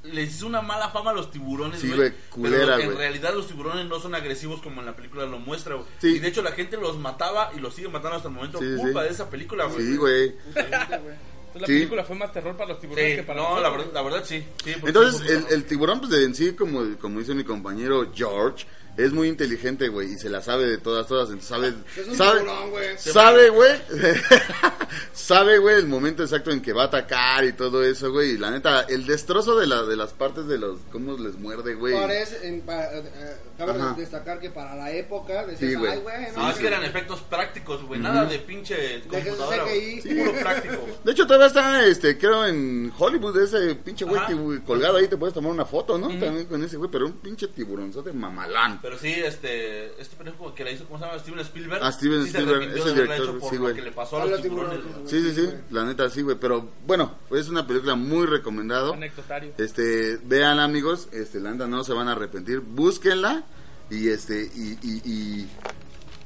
les hizo una mala fama a los tiburones, Sí, güey. culera, pero en güey. realidad los tiburones no son agresivos como en la película lo muestra, güey. Sí. Y de hecho la gente los mataba y los sigue matando hasta el momento Sí, culpa sí. de esa película, güey. Sí, güey. Entonces, la Sí. película fue más terror para los tiburones Sí, que para no, la nosotros. verdad, la verdad sí. Entonces, el tiburón, pues de en sí, como, como dice mi compañero George, es muy inteligente, güey, y se la sabe de todas, todas. Entonces, sabe, Es un sabe, tiburón, güey. sabe, güey, sabe, güey, el momento exacto en que va a atacar y todo eso, güey. Y la neta, el destrozo de, la, de las partes de los, cómo les muerde, güey. Eh, eh, cabe destacar que para la época decías, Sí, güey. ay, güey, No, es que eran efectos prácticos, güey. Nada de pinche computadora. CGI. güey. Puro práctico. güey. De hecho, todavía está, este, creo, en Hollywood, ese pinche güey Ajá. que güey, colgado ahí te puedes tomar una foto, ¿no? También con ese güey, pero un pinche tiburonzote mamalán. Pero sí, este, este pendejo que la hizo, ¿cómo se llama? Steven Spielberg. Ah, Steven sí Spielberg, es el director, hecho por sí, lo güey. que le pasó a A los tiburones. tiburones. Sí, sí, sí, la neta sí, güey, pero bueno, es una película muy recomendado. Anecdotario. Este, vean amigos, este, la neta no se van a arrepentir, búsquenla y este, y, y, y,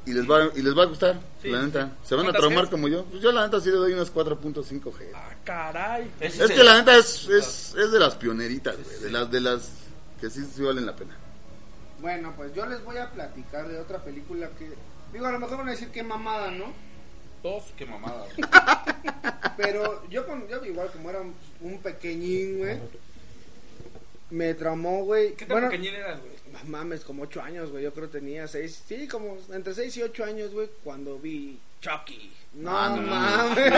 y les va, y les va a gustar, Sí. la neta. Se van a ¿Cuántas traumar como yo. Pues yo la neta sí le doy unos 4.5 G. Ah, caray. Es que la neta es, es, es de las pioneritas, güey, de las, de las que sí, sí valen la pena. Bueno, pues yo les voy a platicar de otra película que... Digo, a lo mejor van a decir que mamada, ¿no? Dos. Qué mamada. güey. Pero yo, con, yo igual como era un, un pequeñín, güey, me traumó, güey. ¿Qué tan Bueno, pequeñín eras, güey? Mames, como 8 años, güey. Yo creo que tenía 6, sí, como entre 6 y 8 años, güey, cuando vi Chucky. No, Ah, no, mames.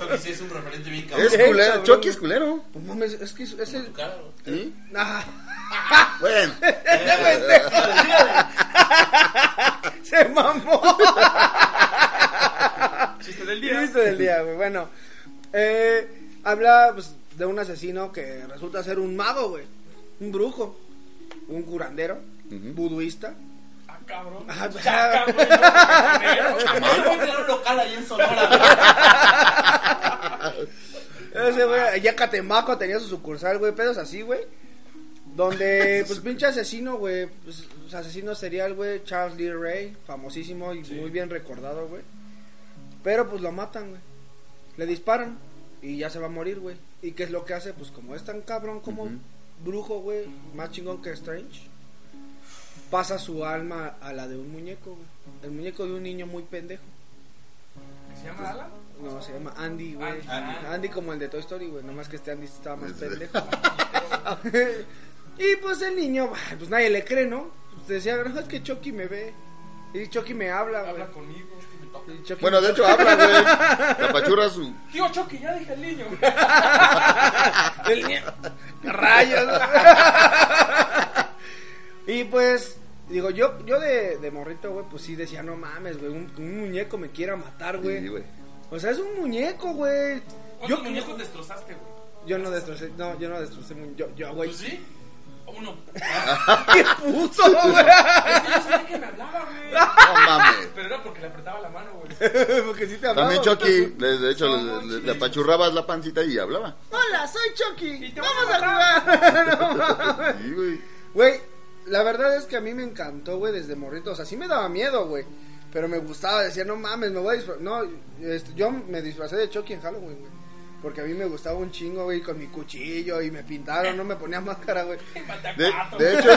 Chucky sí es un referente bien Es cabrón. Sí, culero, cabrón. Chucky es culero. No mames, es que es, es el... Cara. Ah, Bueno, se mamó. Chiste del día. Chiste del día, güey. Bueno, eh, habla pues, de un asesino que resulta ser un mago, güey. Un brujo. Un curandero. Ujú. Buduista. Ah, cabrón. Ah, un local ahí en Sonora. Ese, güey, allá Catemaco tenía su sucursal, güey. Pedos así, güey. Donde, pues, pinche asesino, güey. Pues, pues, asesino serial, güey. Charles Lee Ray. Famosísimo y muy bien recordado, güey. Pero, pues, lo matan, güey. Le disparan. Y ya se va a morir, güey. ¿Y qué es lo que hace? Pues, como es tan cabrón como. Brujo, güey. Más chingón que Strange. Pasa su alma a la de un muñeco, güey. El muñeco de un niño muy pendejo. ¿Se llama Alan? No, se llama Andy, güey. Andy. Andy. Andy. como el de Toy Story, güey. Nomás que este Andy estaba más Sí. pendejo. y pues el niño, pues nadie le cree, ¿no? Pues decía, no, es que Chucky me ve. Y Chucky me habla, güey. Habla conmigo. Chucky bueno, de hecho habla, güey. La pachurra su... Tío Chucky, ya dije el niño. El niño. Rayos. y pues, digo, yo yo de, de morrito, güey, pues sí decía, no mames, güey, un, un muñeco me quiera matar, güey. Sí, güey. O sea, es un muñeco, güey. Yo, ¿Cuántos muñecos destrozaste, güey? yo no destrocé, no, yo no destrocé, yo, yo, güey. Pues sí. Uno. ¡Qué puto, güey! Es que yo sabía que me hablaba, güey. No mames. Pero era porque le apretaba la mano, güey. Porque sí te hablaba. También Chucky, de hecho, No, le, le- le apachurrabas la pancita y hablaba. Hola, soy Chucky. Vamos a a jugar. No mames. Sí, güey. Güey, la verdad es que a mí me encantó, güey, desde morrito. O sea, sí me daba miedo, güey. Pero me gustaba, decía, no mames, me voy a disfrazar. No, este, yo me disfracé de Chucky en Halloween, güey. Porque a mí me gustaba un chingo, güey, con mi cuchillo y me pintaron, no me ponía máscara, güey. De, de hecho,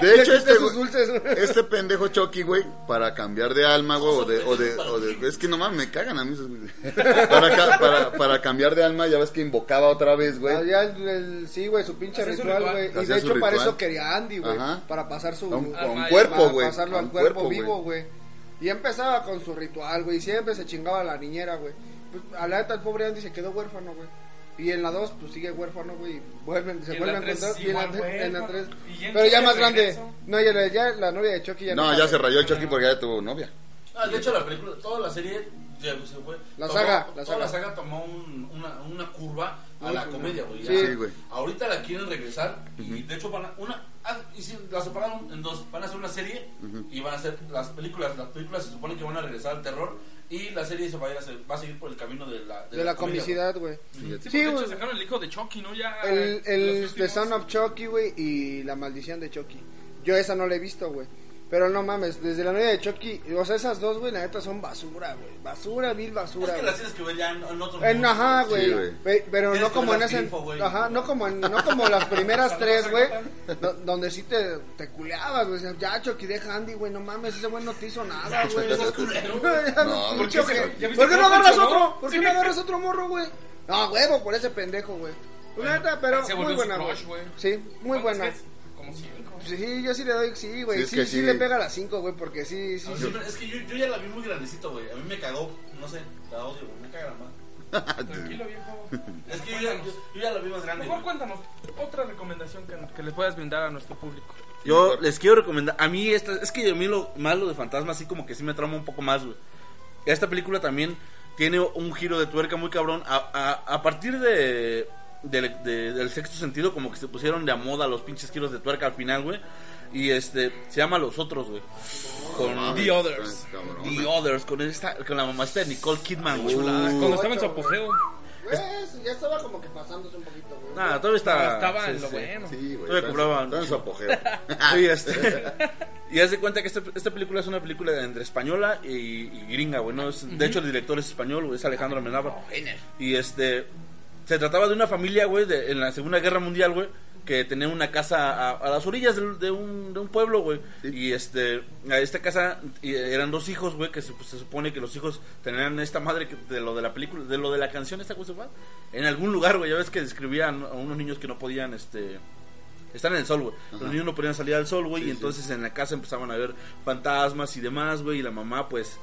de hecho este, güey- este pendejo Chucky, güey, para cambiar de alma, güey, o de, o de, o de- es que nomás me cagan a mí. Para, para, para cambiar de alma, ya ves que invocaba otra vez, Ah, güey. ya el, el- sí, güey, su pinche ritual, güey. Y de hecho para eso quería Andy, güey. Para pasar su... Un, cuerpo, para güey. pasarlo a al cuerpo, güey. vivo, güey. Y empezaba con su ritual, güey. y Siempre se chingaba a la niñera, güey. Pues, a la neta, el pobre Andy se quedó huérfano, güey. Y en la 2, pues sigue huérfano, güey. y Vuelven, se vuelven a encontrar. Y en la, igual tre- en la huérfano. 3. Y ya en Pero ya más de grande. No, ya, la- ya la novia de Chucky ya No, ya se rayó Chucky porque ya tuvo novia. Ah, de hecho, la película, toda la serie ya se fue. La tomó- saga, la toda saga. la saga tomó un- una, una curva a la comedia, güey. Sí. Güey. Ahorita la quieren regresar y de hecho van a una ah, y si la separaron en dos, van a hacer una serie y van a hacer las películas, las películas se supone que van a regresar al terror y la serie se va a, ir a hacer- va a seguir por el camino de la De la comedia, comicidad, güey. Sí, Sí, de hecho sacaron el hijo de Chucky, ¿no? Ya. El, The Son of Chucky, güey, y La Maldición de Chucky. Yo esa no la he visto, güey. Pero no mames, desde la novia de Chucky, o sea, esas dos, güey, la neta son basura, güey. Basura, vil Es basura, que güey. las tienes que ver ya en, en otro En, ajá, güey. güey. Pe- pero no que como en ese. Ajá, no como, en- no como las primeras tres, güey. do- donde sí te, te culeabas, güey. Ya, Chucky, deja Andy, güey. No mames, ese güey no te hizo nada, güey. No, ¿por qué? ojete. ¿Ya viste ¿Por qué no agarras otro? ¿Por qué no agarras otro morro, güey? No, huevo, por ese pendejo, güey. Neta, pero muy buena, crush. Sí, muy ¿Cuántas buena. que es? Como cinco. Sí, yo sí le doy, sí, güey. Sí, es Sí, que sí, sí. le pega a las 5, güey, porque sí, sí, No, sí. siempre- es que yo, yo ya la vi muy grandecito, güey. A mí me cagó, no sé, la odio, güey. Me caga la madre. Tranquilo, viejo. Es que yo ya, yo, yo ya la vi más grande. Mejor güey. cuéntanos otra recomendación que, que le puedas brindar a nuestro público. Yo les quiero recomendar. A mí, esta, es que a mí lo malo de fantasma, así como que sí me trauma un poco más, güey. Esta película también tiene un giro de tuerca muy cabrón. A, a- a partir de, del- de- del sexto sentido, como que se pusieron de a moda los pinches giros de tuerca al final, güey. Y este, se llama Los Otros, güey. Con mames, The Others. cabrón. The Others, con, esta, con la mamá de Nicole Kidman, güey. Cuando estaba en su apogeo. Pues, ya estaba como que pasándose un poquito, güey. Nah, todavía está. estaba sí, en lo sí. bueno. Sí, güey. Todavía cobraban. está en su apogeo. Sí, este. Y haz de cuenta que este- esta película es una película entre española y, y gringa, güey. ¿no? Es- De hecho, el director es español, güey, es Alejandro Amenábar. Y este. Se trataba de una familia, güey, de- en la Segunda Guerra Mundial, güey, que tenía una casa a, a las orillas de, un, de un pueblo, güey. Sí. Y este. A esta casa y eran dos hijos, güey, que se, pues, se supone que los hijos tenían esta madre que- de lo de la película, de lo de la canción, esta cosa, güey. En algún lugar, güey, ya ves que describían a unos niños que no podían, este. Están en el sol, güey. Los niños no podían salir al sol, güey. Sí, y sí. entonces en la casa empezaban a ver fantasmas y demás, güey. Y la mamá, pues,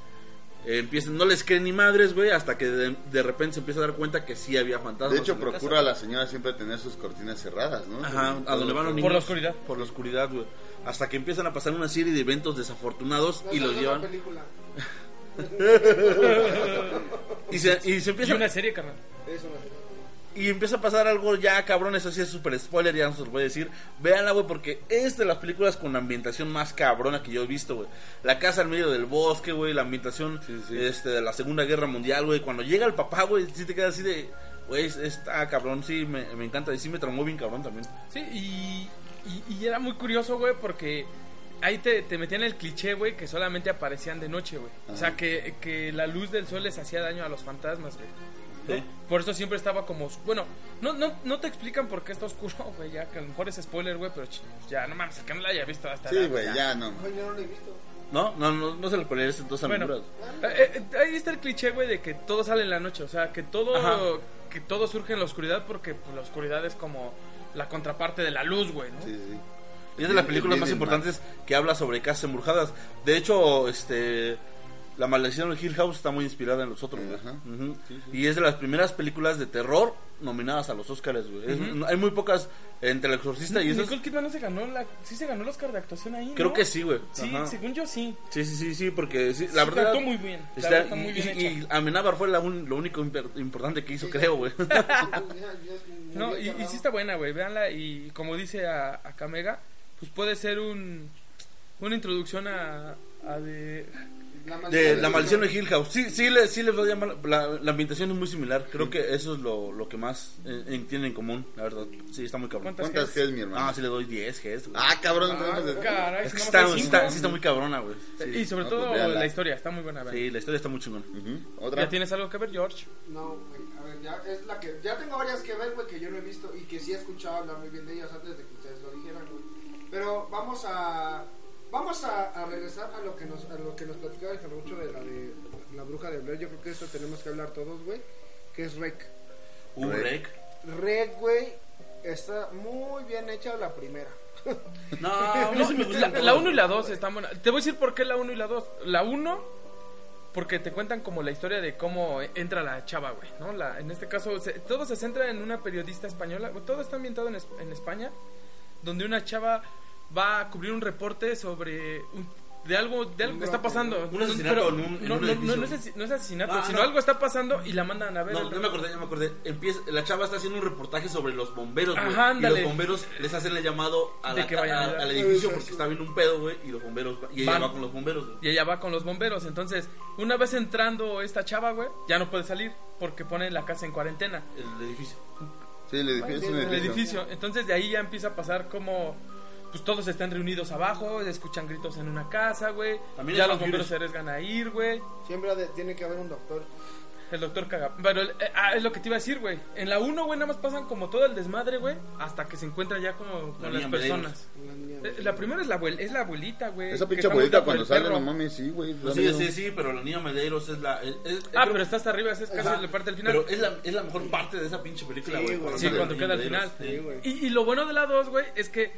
eh, empieza, no les cree ni madres, güey. Hasta que de, de repente se empieza a dar cuenta que sí había fantasmas. De hecho, procura a la señora siempre tener sus cortinas cerradas, ¿no? Ajá, a donde van los niños. Por la oscuridad. Por la oscuridad, güey. Hasta que empiezan a pasar una serie de eventos desafortunados No, y los es llevan. película. Y se, y se Y empieza una serie, carnal. Es una serie. Y empieza a pasar algo ya, cabrón, eso sí es súper spoiler, ya no se los voy a decir. Véanla, güey, porque es de las películas con la ambientación más cabrona que yo he visto, güey. La casa en medio del bosque, güey, la ambientación Sí, sí. Este, de la Segunda Guerra Mundial, güey. Cuando llega el papá, güey, sí te quedas así de... Güey, está cabrón, sí, me, me encanta. Y sí me traumó bien cabrón también. Sí, y, y, y era muy curioso, güey, porque ahí te, te metían el cliché, güey, que solamente aparecían de noche, güey. O sea, que, que la luz del sol les hacía daño a los fantasmas, güey. ¿No? Sí. Por eso siempre estaba como... Bueno, no, no, no te explican por qué está oscuro, güey, ya que a lo mejor es spoiler, güey, pero ya, no mames, el que no la haya visto hasta... Sí, la- güey, ya no. Yo no lo he visto. No, no, no, no se lo poneré entonces Bueno, aventuras. eh, eh, ahí está el cliché, güey, de que todo sale en la noche. O sea, que todo, Ajá. que todo surge en la oscuridad porque pues, la oscuridad es como la contraparte de la luz, güey, ¿no? Sí, sí. Y es de las El películas más importantes que habla sobre casas embrujadas. De hecho, este La maldición del Hill House está muy inspirada en los otros, güey. Ajá. Ujú. Sí, sí. Y es de las primeras películas de terror nominadas a los Oscars, güey. Hay muy pocas entre el exorcista y esas. Nicole Kidman no se ganó la, sí se ganó el Oscar de actuación ahí, Creo que sí, güey. Sí, Ajá. según yo sí. Sí, sí, sí, sí, porque sí, la verdad. actuó muy bien. La está- verdad muy bien y- hecha. y Amenábar fue la un- lo único imper- importante que hizo, creo, güey. No, y, y sí está buena, güey. Véanla y como dice a, a Kamega, pues puede ser un una introducción a, a de De La maldición de Hill House. Sí, sí, le, sí les voy a llamar. La, la ambientación es muy similar. Creo que eso es lo, lo que más eh, tienen en común, la verdad. Sí, está muy cabrón. ¿Cuántas ¿Cuántas Gs? Gs, mi hermano? Ah, sí le doy 10 Gs, güey. Ah, cabrón. Ah, caray, es que está, está- sí está muy cabrona, güey. y sobre No, todo pues la historia está muy buena, güey. Sí, la historia está muy chingona. Ujú. ¿Otra? ¿Ya tienes algo que ver, George? No, güey, a ver. Ya, es la que, ya tengo varias que ver, güey, que yo no he visto y que sí he escuchado hablar muy bien de ellas antes de que ustedes lo dijeran, güey. Pero vamos a vamos a, a regresar a lo que nos a lo que nos platicaba el mucho de la de la bruja de Blair. Yo creo que eso tenemos que hablar todos, güey, que es Rec. Un Rec. rec. Rec, güey, está muy bien hecha la primera. No, a mí sí me gusta. La 1 y la 2 están buenas. Te voy a decir por qué la 1 y la 2. La 1, porque te cuentan como la historia de cómo entra la chava, güey, ¿no? La, en este caso, se- todo se centra en una periodista española. Todo está ambientado en, en España, donde una chava va a cubrir un reporte sobre un- de algo, de algo que está pasando. Un asesinato en un- no, no, edificio. no, no es, no asesinato, Ah, sino no. algo está pasando y la mandan a ver. No, el- ya me acordé, ya me acordé. Empieza, la chava está haciendo un reportaje sobre los bomberos, güey. Ajá, y los bomberos les hacen el llamado a De la- que vayan a- a ayudar. al edificio Sí, porque sí. está viendo un pedo, güey. Y los bomberos, y ella Van. va con los bomberos, güey. Y ella va con los bomberos. Entonces, una vez entrando esta chava, güey, ya no puede salir porque pone la casa en cuarentena. El edificio. Sí, el edificio el edificio. edificio. Entonces de ahí ya empieza a pasar como pues todos están reunidos abajo, escuchan gritos en una casa, güey. También Ya los bomberos se arriesgan a ir, güey. Siempre ha de- tiene que haber un doctor. El doctor caga. Pero eh, ah, es lo que te iba a decir, güey. En la 1, güey, nada más pasan como todo el desmadre, güey, hasta que se encuentra ya como La con las personas. La Eh, La primera es la, abuel- es la abuelita, güey. Esa pinche abuelita cuando sale, no mames, sí, güey. Pues sí, sí, sí, pero la niña Medeiros es la. es- es- Ah, creo- pero está hasta arriba, esa es casi la parte del final. Pero es la, es la mejor parte de esa pinche película, Sí, güey. Sí, cuando queda al final. Sí. Y, y lo bueno de la 2, güey, es que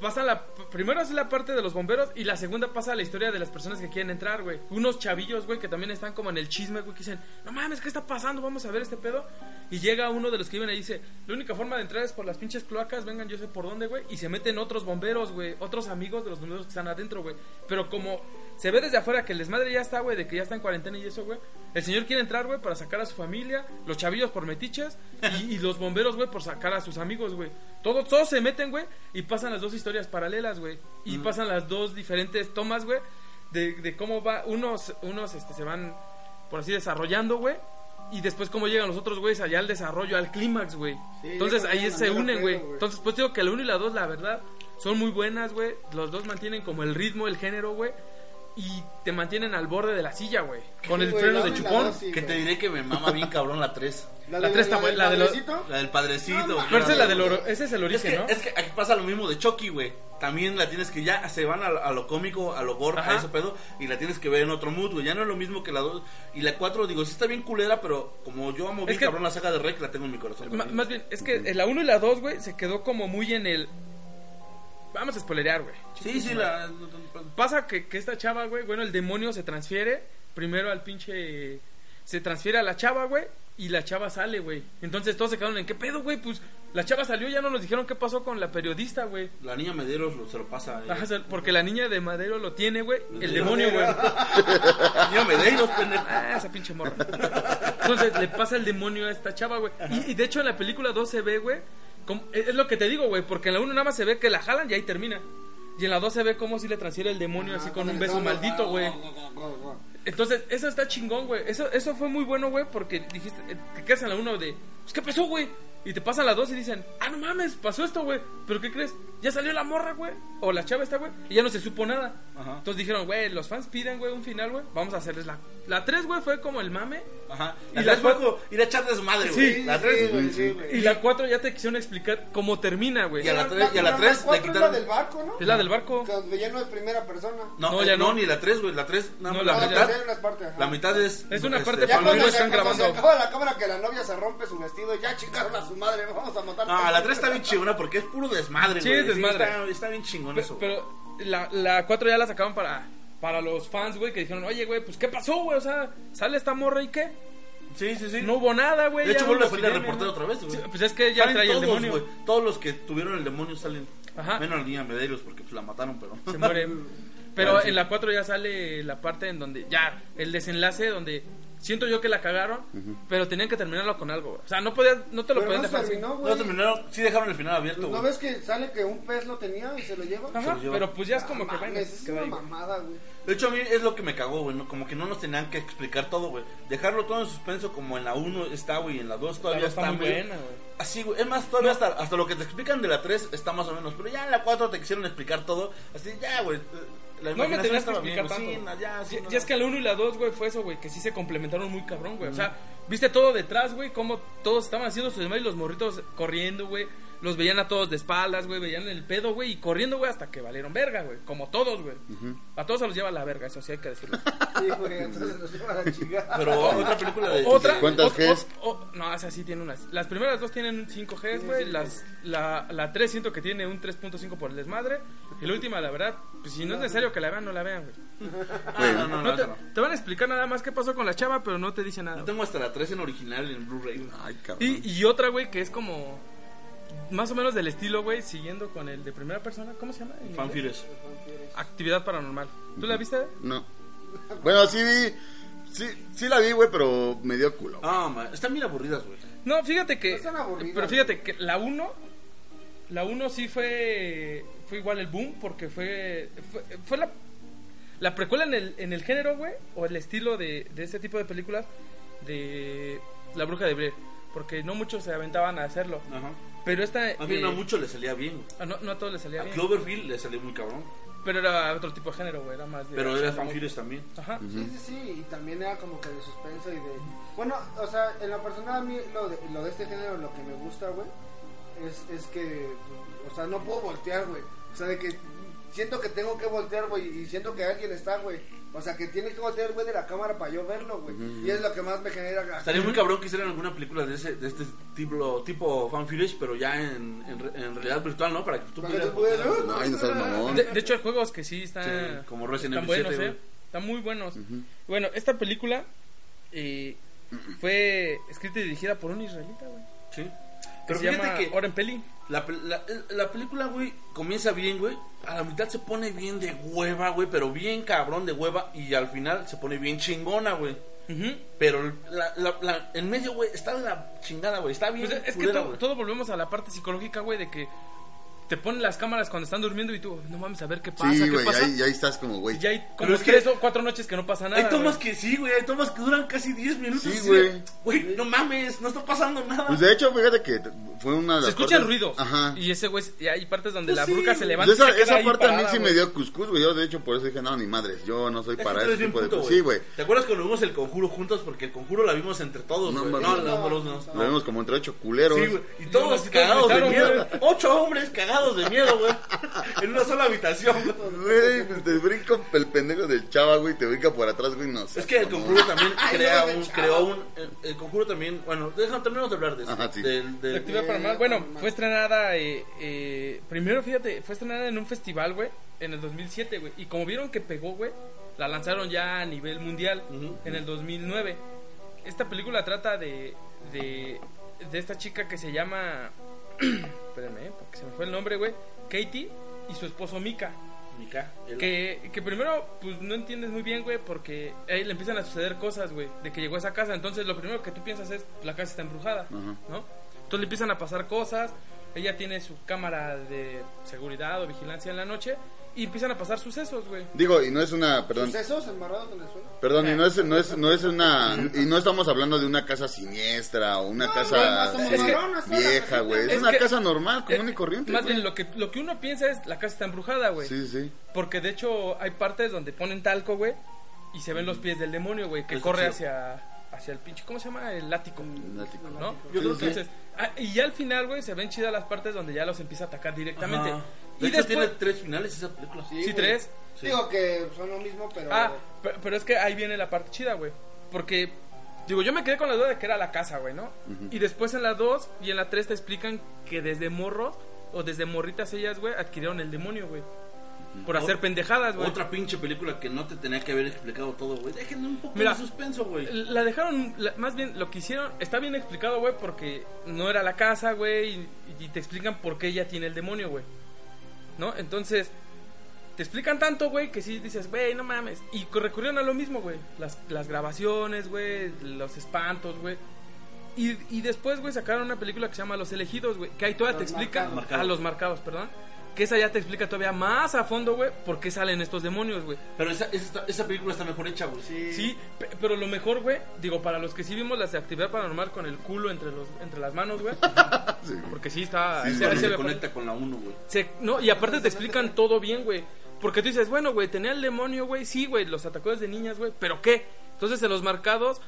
pasa la... Primero es la parte de los bomberos y la segunda pasa la historia de las personas que quieren entrar, güey. Unos chavillos, güey, que también están como en el chisme, güey, que dicen, no mames, ¿qué está pasando? Vamos a ver este pedo. Y llega uno de los que iban y dice, la única forma de entrar es por las pinches cloacas, vengan, yo sé por dónde, güey. Y se meten otros bomberos, güey, otros amigos de los bomberos que están adentro, güey. Pero como se ve desde afuera que el desmadre ya está, güey, de que ya está en cuarentena y eso, güey. El señor quiere entrar, güey, para sacar a su familia, los chavillos por metiches y, y los bomberos, güey, por sacar a sus amigos, güey. Todos, todos se meten, güey, y pasan las dos historias paralelas, güey. Y pasan las dos diferentes tomas, güey, de, de cómo va. Unos, unos este, se van, por así, desarrollando, güey. Y después cómo llegan los otros güeyes allá al desarrollo, al clímax, güey. Sí, Entonces ahí se unen, güey. Entonces pues digo que la 1 y la 2, la verdad, son muy buenas, güey. Los dos mantienen como el ritmo, el género, güey. Y te mantienen al borde de la silla, güey. Con el güey, freno la de la chupón. dos, sí, Que te güey. diré que me mama bien cabrón la 3. La, La de- tres está la buena, la de los- padrecito. La del padrecito. No, güey. Pero esa es la del oro, ese es el Es origen, que, ¿no? es que aquí pasa lo mismo de Chucky, güey. También la tienes que ya se van a, a lo cómico, a lo gore, Ajá. a ese pedo, y la tienes que ver en otro mood, güey. Ya no es lo mismo que la 2 y la 4, digo, sí está bien culera, pero como yo amo bien que- cabrón la saga de Rec, la tengo en mi corazón. Ma- también. más bien, es que la 1 y la 2, güey, se quedó como muy en el... Vamos a spoilerear, güey. Sí, sí, la. Pasa que, que esta chava, güey, bueno, el demonio se transfiere primero al pinche... Se transfiere a la chava, güey, y la chava sale, güey. Entonces todos se quedaron en, ¿qué pedo, güey? Pues la chava salió, ya no nos dijeron qué pasó con la periodista, güey. La niña Medeiros lo- se lo pasa. eh. Ajá, porque la niña de Madero lo tiene, güey. El demonio, güey. La niña Medeiros, pendejo. Ah, esa pinche morra. Entonces le pasa el demonio a esta chava, güey. Y, y de hecho en la película 2 se ve, güey. Es lo que te digo, güey. Porque en la 1 nada más se ve que la jalan y ahí termina. Y en la 2 se ve como si le transfiere el demonio así con un beso maldito, güey. Entonces, eso está chingón, güey. Eso, eso fue muy bueno, güey, porque dijiste, eh, te quedas en la 1 de, pues, ¿qué pasó, güey? Y te pasan la 2 y dicen, ah, no mames, pasó esto, güey. ¿Pero qué crees? Ya salió la morra, güey. O la chava está, güey. Y ya no se supo nada. Ajá. Entonces dijeron, güey, los fans piden, güey, un final, güey. Vamos a hacerles la... La 3, güey, fue como el mame. Ajá. Y Y la la juego ir a echar desmadre, Sí, güey. la 3 güey, sí. Y la 4 ya te quisieron explicar cómo termina, güey. Y a la tres- y a la La- tres cuatro le es quitaron- la del barco, ¿no? Es la del barco. Que ya no es primera persona. No, No, eh, ya no, no. ni la 3, güey. La 3, nada No, más la la, tres mitad. ajá. La mitad es. Es una este, parte Ya Cuando se, están cuando se grabando. acaba la cámara que la novia se rompe su vestido y ya chingaron a su madre, vamos a matar. No, la 3 está bien chingona porque es puro desmadre, Sí, güey. es desmadre. está, está bien chingón Pe- eso. Pero la, la 4 ya la sacaron para, para los fans, güey, que dijeron, oye, güey, pues ¿qué pasó, güey? O sea, sale esta morra y qué. Sí, sí, sí. No hubo nada, güey. de ya hecho, vuelve a salir el epidemia, reportero ¿no? otra vez, güey. Sí, pues es que ya Salen trae el todos, demonio. güey. Todos los que tuvieron el demonio salen. Ajá. Menos la niña Medeiros porque pues, la mataron, pero. Se muere. Pero sí. en la 4 ya sale la parte en donde ya el desenlace donde siento yo que la cagaron, pero tenían que terminarlo con algo. O sea, no podías no te lo Pero podían no dejar así. No terminaron, sí dejaron el final abierto, ¿No ves que sale que un pez lo tenía y se lo lleva? Ajá, Se lo lleva. pero pues ya es como Ah, que mames, bueno, es una mamada, güey. De hecho, a mí es lo que me cagó, güey. ¿no? Como que no nos tenían que explicar todo, güey. Dejarlo todo en suspenso, como en la 1 está, güey, y en la 2 todavía está está, muy buena, güey. Así, güey. Es más, todavía hasta, hasta lo que te explican de la 3 está más o menos. Pero ya en la 4 te quisieron explicar todo. Así, ya, güey. La No me imaginación tenías que bien, explicar güey. tanto. No, ya, sí, Y- no, y es que la 1 y la 2, güey, fue eso, güey, que sí se complementaron muy cabrón, güey. O sea, Viste todo detrás, güey, cómo todos estaban haciendo su desmadre y los morritos corriendo, güey. Los veían a todos de espaldas, güey, veían el pedo, güey, y corriendo, güey, hasta que valieron verga, güey. Como todos, güey. A todos se los lleva la verga, eso sí hay que decirlo. Sí, güey, entonces nos lleva la chingada. Pero otra película de... Otra. ¿Cuántas Gs? o- o- no, esa sí tiene unas. Las primeras dos tienen un 5 Gs, güey. Las, la, la 3 siento que tiene un 3.5 por el desmadre. Y la última, la verdad, pues si no es necesario que la vean, no la vean, güey. Ah, no, no, No no, te, no. te van a explicar nada más qué pasó con la chava, pero no te dice nada. Yo tengo hasta la 3 en original en Blu-ray. Ay, cabrón. Y, y otra, güey, que es como. Más o menos del estilo, güey, siguiendo con el de primera persona. ¿Cómo se llama? en Fan inglés? Furious. Actividad paranormal. ¿Tú la viste? No. Bueno, sí vi. Sí, sí la vi, güey, pero me dio culo. Ah, man, están bien aburridas, güey. No, fíjate que. No están aburridas, pero fíjate que la 1. La 1 sí fue. Fue igual el boom, porque fue. Fue, fue la. La precuela en el, en el género, güey, o el estilo de, de este tipo de películas de La Bruja de Blair. Porque no muchos se aventaban a hacerlo. Ajá. Pero esta. A mí eh, no a mucho le salía bien. ah, no, no a todos les salía A bien. Cloverfield le salió muy cabrón. Pero era otro tipo de género, güey. Era más de. Pero era acción, Fan Furious también. Ajá. Sí, sí, sí, y también era como que de suspenso y de... Bueno, o sea, en la personal a mí lo de, lo de este género, lo que me gusta, güey, es, es que, o sea, no puedo voltear, güey. O sea, de que siento que tengo que voltear, güey, y siento que alguien está, güey. O sea, que tiene que voltear, güey, de la cámara para yo verlo, güey. Y es lo que más me genera... Estaría muy cabrón que hicieran alguna película de, ese, de este tipo, tipo Fan Furious, pero ya en, en, re- en realidad virtual, ¿no? Para que tú pudieras... No. De, de hecho, hay juegos que sí están. Sí, como Resident Evil buenos, 7, ¿eh? güey. Están muy buenos. Bueno, esta película eh, fue escrita y dirigida por un israelita, güey. Sí. Pero se fíjate que Oren Peli. la, la, la película, güey, comienza bien, güey. A la mitad se pone bien de hueva, güey, pero bien cabrón de hueva. Y al final se pone bien chingona, güey. Pero la, la, la- en medio, güey, está de la chingada, güey. Está bien. Pues es que todo, güey. todo volvemos a la parte psicológica, güey, de que te ponen las cámaras cuando están durmiendo y tú, no mames, a ver qué pasa, Sí, qué güey, pasa. ahí, y ahí estás como, güey. Y ya hay Pero como es que- tres o cuatro noches que no pasa nada. Hay tomas güey. que sí, güey. Hay tomas que duran casi 10 minutos. Sí, güey. Güey, no mames, no está pasando nada. Pues de hecho, fíjate que fue una de las Se escuchan partes- ruidos. Ajá. Y ese güey, y hay partes donde Pues la sí, bruja se levanta. Pues esa, y se queda esa parte a mí parada, sí me dio cuscús, güey. Yo, de hecho, por eso dije, no, ni madres. Yo no soy Es para ese de cosas. Sí, güey. ¿Te acuerdas cuando vimos el conjuro juntos? Porque el conjuro la vimos entre todos, No, güey. No, no, no, no, Lo vimos como entre ocho culeros. Sí, güey. Y todos cagados de miedo. Ocho hombres cagados de miedo, güey. en una sola habitación, güey. Güey, pues te brinco el pendejo del chava, güey, te brinca por atrás, güey, no sé. Es que el conjuro también Ay, crea un, creó un, el, el conjuro también, bueno, déjame terminamos de hablar de eso. Ajá, sí. Del, del- La actividad Eh, paranormal. Bueno, paranormal. fue estrenada. Eh, eh, primero, fíjate, fue estrenada en un festival, güey, en el 2007, güey. Y como vieron que pegó, güey, la lanzaron ya a nivel mundial en el 2009. Esta película trata de, de, de esta chica que se llama. Espérenme, eh, porque se me fue el nombre, güey. Katie y su esposo Mika. Mica, el- Que, que primero, pues no entiendes muy bien, güey, porque a él le empiezan a suceder cosas, güey, de que llegó a esa casa. Entonces, lo primero que tú piensas es, la casa está embrujada. ¿no? Entonces le empiezan a pasar cosas. Ella tiene su cámara de seguridad o vigilancia en la noche y empiezan a pasar sucesos, güey. Digo, y no es una, perdón, ¿Sucesos embarrados en el suelo? perdón, y no es, no es, no es una, y no estamos hablando de una casa siniestra o una No, casa no, no, es que- vieja, güey. Es, Es una que- casa normal, común Eh, y corriente. Más bien, lo que, lo que uno piensa es, la casa está embrujada, güey. Sí, sí. Porque de hecho hay partes donde ponen talco, güey, y se ven los pies del demonio, güey, que Eso corre chido. hacia, hacia el pinche, ¿cómo se llama? El ático. Un ático. ¿no? Yo creo que- Entonces, ah, y ya al final, güey, se ven chidas las partes donde ya los empieza a atacar directamente. Ajá. Y hecho, después, tiene tres finales esa película. Sí, tres. Sí. Digo que son lo mismo, pero... ah, pero, es que ahí viene la parte chida, güey. Porque, digo, yo me quedé con la duda de que era la casa, güey, ¿no? Y después en la 2 y en la 3 te explican que desde morros o desde morritas ellas, güey, adquirieron el demonio, güey. Por hacer Ot- pendejadas, güey. Otra pinche película que no te tenía que haber explicado todo, güey. Déjenme un poco Mira, de suspenso, güey. La dejaron, la- más bien lo que hicieron, está bien explicado, güey, porque no era la casa, güey, y, y te explican por qué ella tiene el demonio, güey. ¿No? Entonces, te explican tanto, güey, que sí dices, güey, no mames. Y recurrieron a lo mismo, güey. Las, las grabaciones, güey, los espantos, güey. Y, y después, güey, sacaron una película que se llama Los Elegidos, güey, que ahí todavía te explica, marcados. a los marcados, perdón. Que esa ya te explica todavía más a fondo, güey, por qué salen estos demonios, güey. Pero esa, esa, esa película está mejor hecha, güey. Sí. Sí, pe- pero lo mejor, güey, digo, para los que sí vimos las de actividad paranormal con el culo entre los entre las manos, güey, Sí, porque sí está... Sí, se- conecta con la 1, güey. no, y aparte te explican todo bien, güey, porque tú dices, bueno, güey, tenía el demonio, güey, sí, güey, los atacó desde niñas, güey, pero ¿qué? Entonces en los marcados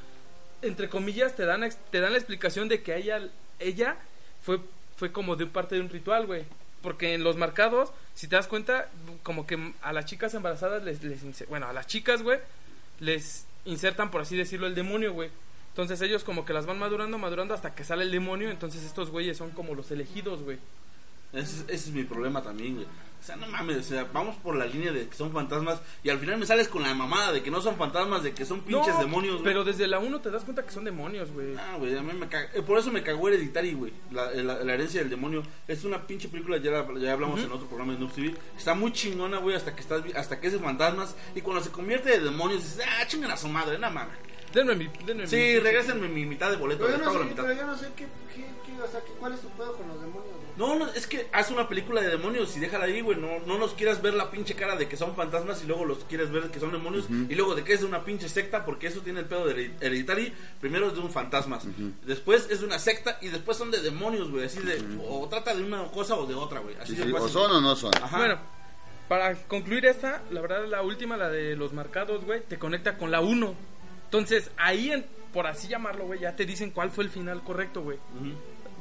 entre comillas, te dan, ex- te dan la explicación de que ella, ella fue, fue como de parte de un ritual, güey. Porque en los marcados, si te das cuenta, como que a las chicas embarazadas les, les bueno, a las chicas, güey, les insertan, por así decirlo, el demonio, güey. Entonces ellos como que las van madurando, madurando hasta que sale el demonio. Entonces estos güeyes son como los elegidos, güey. Ese, es- ese es mi problema también, güey. O sea, no mames, o sea, vamos por la línea de que son fantasmas y al final me sales con la mamada de que no son fantasmas, de que son pinches No, demonios, güey. Pero desde la 1 te das cuenta que son demonios, güey. Ah, güey, a mí me caga- eh, Por eso me cagó Hereditary, güey. La, la- la herencia del demonio. Es una pinche película, ya, la- ya hablamos en otro programa de Noob TV. Está muy chingona, güey, hasta que estás vi- hasta que es de fantasmas. Y cuando se convierte de demonios, dices, ah, chingan a su madre, no mames. Denme mi, denme Sí, mi- regrésenme mi mitad de boleto, Pero yo no pago la sé, mitad. pero yo no sé qué, qué, qué, o sea, qué- cuál es tu pedo con los demonios. No, no, es que haz una película de demonios y déjala ahí, güey. No, no nos quieras ver la pinche cara de que son fantasmas y luego los quieres ver que son demonios y luego de que es de una pinche secta porque eso tiene el pedo de Hered- Hereditary. Primero es de un fantasmas, después es de una secta y después son de demonios, güey. Así de, o trata de una cosa o de otra, güey. Así Sí, de sí, o son o no son. Ajá. Bueno, para concluir esta, la verdad, la última, la de los marcados, güey, te conecta con la 1. Entonces, ahí, en- por así llamarlo, güey, ya te dicen cuál fue el final correcto, güey.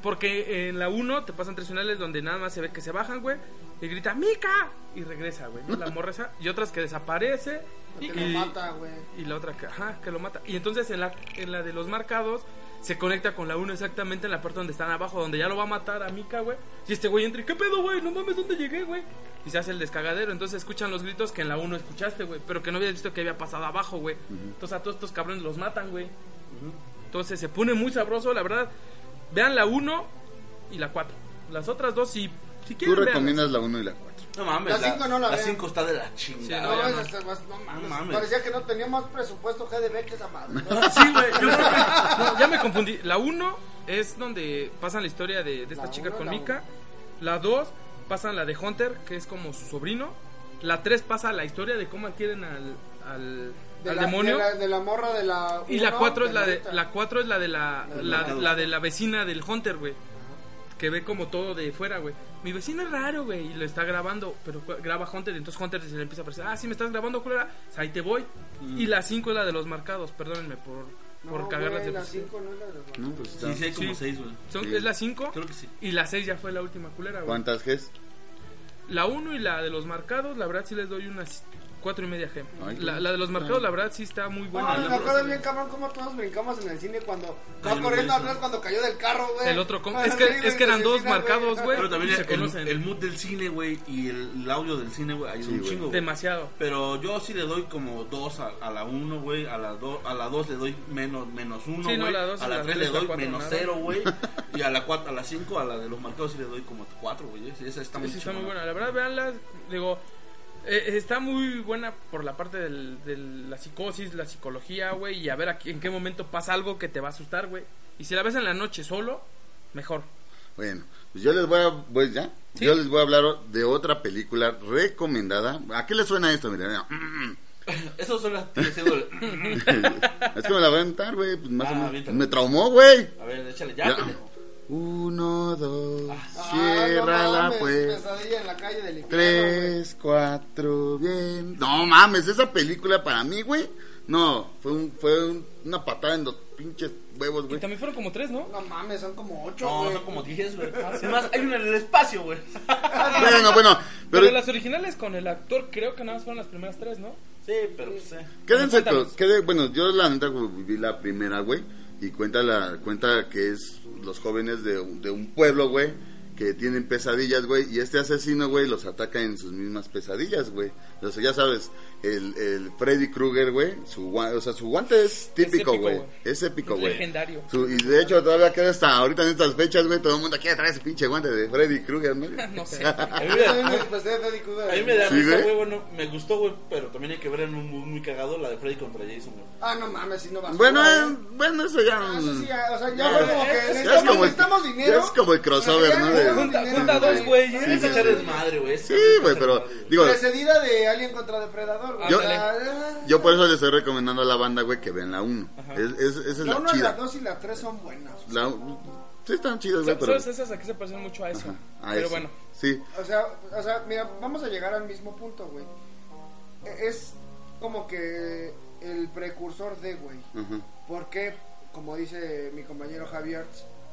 Porque en la 1 te pasan tres finales donde nada más se ve que se bajan, güey, y grita ¡Mica! Y regresa, güey, ¿no? La morra esa. Y otras que desaparece. Que y, lo mata, güey. y la otra que, ajá, que lo mata. Y entonces en la, en la de los marcados se conecta con la 1 exactamente en la parte donde están abajo, donde ya lo va a matar a Mika, güey. Y este güey entra y, ¿qué pedo, güey? No mames, ¿dónde llegué, güey? Y se hace el descagadero. Entonces escuchan los gritos que en la 1 escuchaste, güey. Pero que no habías visto que había pasado abajo, güey. Entonces a todos estos cabrones los matan, güey. Entonces se pone muy sabroso, la verdad. Vean la 1 y la 4. Las otras dos, si, si Tú quieren, véanlas. recomiendas la 1 y la 4. No mames, La la cinco no la vean. 5 está de la Sí, chingada. no, No, ya esa no. mames. Parecía que no tenía más presupuesto GDB que esa madre. Sí, güey. yo creo que- no, ya me confundí. La 1 es donde pasan la historia de, de esta La chica uno, con la Mika. La 2 pasan la de Hunter, que es como su sobrino. La 3 pasa la historia de cómo adquieren al, al, De al la, demonio. De la, de la morra de la. y la uno, 4 es la de la 4 es la de la, La de la, mercado. la de la vecina del Hunter, güey. Que ve como todo de fuera, güey. Mi vecino es raro, güey. Y lo está grabando, pero graba Hunter. Y entonces Hunter se le empieza a aparecer. Ah, sí, me estás grabando, culera. Pues ahí te voy. Y la 5 es la de los marcados. Perdónenme por, por No, cagarlas güey, de la posición. 5 no es la de los No, pues está. Sí, sí, hay como Sí. 6, güey. Son- Sí. Es la 5 Creo que sí. y la 6 ya fue la última culera, güey. ¿Cuántas Gs? La 1 y la de los marcados, la verdad sí les doy unas 4 y media G. Ay, La, güey. la de los marcados, la verdad sí está muy buena. No, me acuerdo bien, cabrón, cómo todos brincamos en el cine cuando va corriendo atrás cuando cayó del carro, güey. El otro com- Ah, es que- es que eran dos marcados, güey. Pero también el, conocen. el mood del cine, güey, y el, el audio del cine, güey, ayuda Sí, un güey. chingo, güey. Demasiado. Pero yo sí le doy como 2 a, a la 1, güey. A la 2 a la dos le doy menos menos 1, Sí, no, güey. la dos y a la la 3 tres, le doy menos nada. 0, güey. y a la 4, a la 5, a la de los marcados sí le doy como 4, güey. Sí, Esa está Sí, muy sí, está muy buena. La verdad, veanla. Digo, eh, está muy buena por la parte del- de la psicosis, la psicología, güey. Y a ver aquí, en qué momento pasa algo que te va a asustar, güey. Y si la ves en la noche solo, mejor. Bueno, pues yo les voy a. Pues ya. Sí. Yo les voy a hablar de otra película recomendada. ¿A qué le suena esto? Mira, mira. Eso suena es que me la voy a aventar, güey. Pues más Ah, o menos. Me traumó, güey. A ver, échale ya. Ya. Uno, dos, Ah, cierra no la puerta. Pesadilla en la calle del infierno, Tres, cuatro, bien. No mames, esa película para mí, güey. No, fue, un, fue un- una patada en los pinches huevos, Y güey. también fueron como tres, ¿no? No mames, son como ocho, No, son como 10, güey. Además, hay una en el espacio, güey. Bueno, bueno, Pero, pero las originales con el actor creo que nada más fueron las primeras tres, ¿no? Sí, pero pues, eh. quédense quede- bueno, yo la neta viví la primera, güey, y cuenta la cuenta que es los jóvenes de, un- de un pueblo, güey, que tienen pesadillas, güey, y este asesino, güey, los ataca en sus mismas pesadillas, güey. O sea, ya sabes, el, el Freddy Krueger, güey, su guante, o sea, su guante es típico, güey. Es épico, Es güey. legendario. Su- y de hecho todavía queda hasta ahorita en estas fechas, güey, todo el mundo quiere traer ese pinche guante de Freddy Krueger, ¿no? No sé. A mí me da, empecé de Freddy Krueger. a mí me da Sí, risa, güey. Bueno, me gustó, güey. Pero también hay que ver en un mood muy cagado la de Freddy contra Jason, güey. Ah, no mames, si no vas Bueno, a eh, bueno, eso ya... Ah, eso sí, ya, o sea, ya Ya, fue como que es necesitamos, como el- necesitamos dinero. ya es como el crossover, ¿no? Junta- junta dos, güey. Es Sí, sí, echar sí. desmadre, güey. Sí, güey, pero digo, Precedida de Alien contra Depredador, güey. Yo- yo por eso les estoy recomendando a la banda, güey, que vean la 1. Es, es- esa es La la 1, la chida. 2 y la 3 son buenas. La, sí están chidas, güey, pero... Esas aquí se parecen mucho a eso. Ajá, a Pero eso. bueno. Sí, O sea, o sea, mira, vamos a llegar al mismo punto, güey. E- Es como que el precursor de, güey. ajá. ¿Por qué? como dice mi compañero Javier,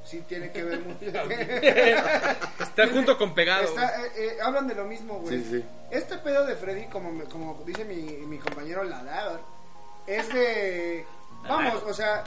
sí tiene que ver mucho. Está junto con pegado. Está, eh, eh, hablan de lo mismo, güey. Sí, sí. Este pedo de Freddy, como, me- como dice mi, mi compañero Ladar, es de... Vamos, o sea,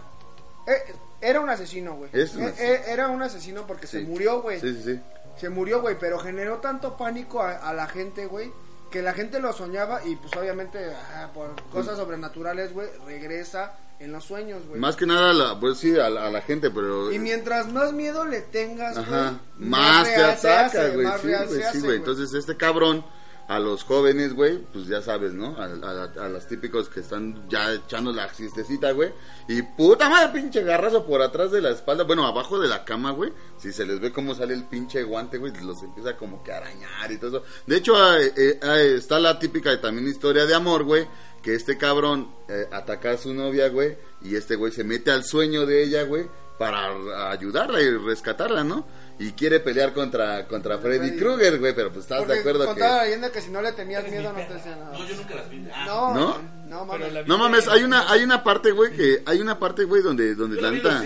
eh, era un asesino, güey. Eh, eh, Era un asesino porque se murió, güey. Sí, sí, sí. Se murió, güey, pero generó tanto pánico a, a la gente, güey, que la gente lo soñaba y pues obviamente ah, por cosas sobrenaturales, güey, regresa en los sueños, güey. Más que nada, la, pues sí, a la, a la gente, pero... Y mientras más miedo le tengas, güey, Ajá, más te ataca, güey. Sí, güey, sí, güey. Entonces, este cabrón, a los jóvenes, güey, pues ya sabes, ¿no? A, a, a los típicos que están ya echando la siestecita, güey. Y puta madre, pinche garrazo por atrás de la espalda, bueno, abajo de la cama, güey. Si se les ve cómo sale el pinche guante, güey, los empieza como que a arañar y todo eso. De hecho, eh, eh, está la típica también historia de amor, güey. Que este cabrón eh, ataca a su novia, güey. Y este güey se mete al sueño de ella, güey. Para ayudarla y rescatarla, ¿no? Y quiere pelear contra, contra Freddy Freddy. Krueger, güey. Pero pues estás Porque de acuerdo que... contaba la leyenda que si no le tenías miedo no te hacía nada. No, yo nunca las vi. Ah, No, ¿No? no, mames. No mames, hay una, hay una parte, güey, que... Hay una parte, güey, donde, donde yo la neta...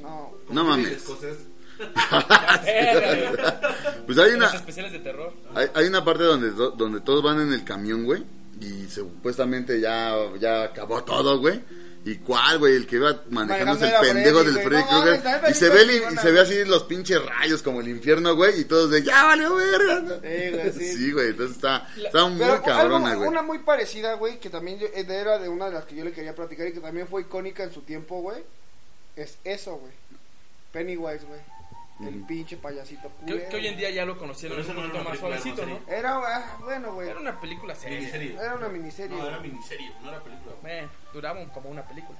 No. No mames. Pues hay una... Los especiales de terror. Hay, hay una parte donde, do- donde todos van en el camión, güey. Y supuestamente ya, ya acabó todo, güey. ¿Y cuál, güey? El que iba el Manejando era pendejo del. Freddy Krueger. Y se ve, el- y se ve así los pinches rayos como el infierno, güey. Y todos de, ya valió verga. Sí, güey, sí. Sí, güey. Entonces está, está muy cabrona, güey. una muy parecida, güey, que también yo- era de una de las que yo le quería platicar y que también fue icónica en su tiempo, güey. Es eso, güey. Pennywise, güey. El pinche payasito Que, culero. que hoy en día ya lo conocieron un eso no poquito era más suavecito, ¿no? Era, ah, bueno, güey. Era una película seria. Miniserie. Era una miniserie. No, güey. era miniserie, no era película. Eh, duraba un- como una película.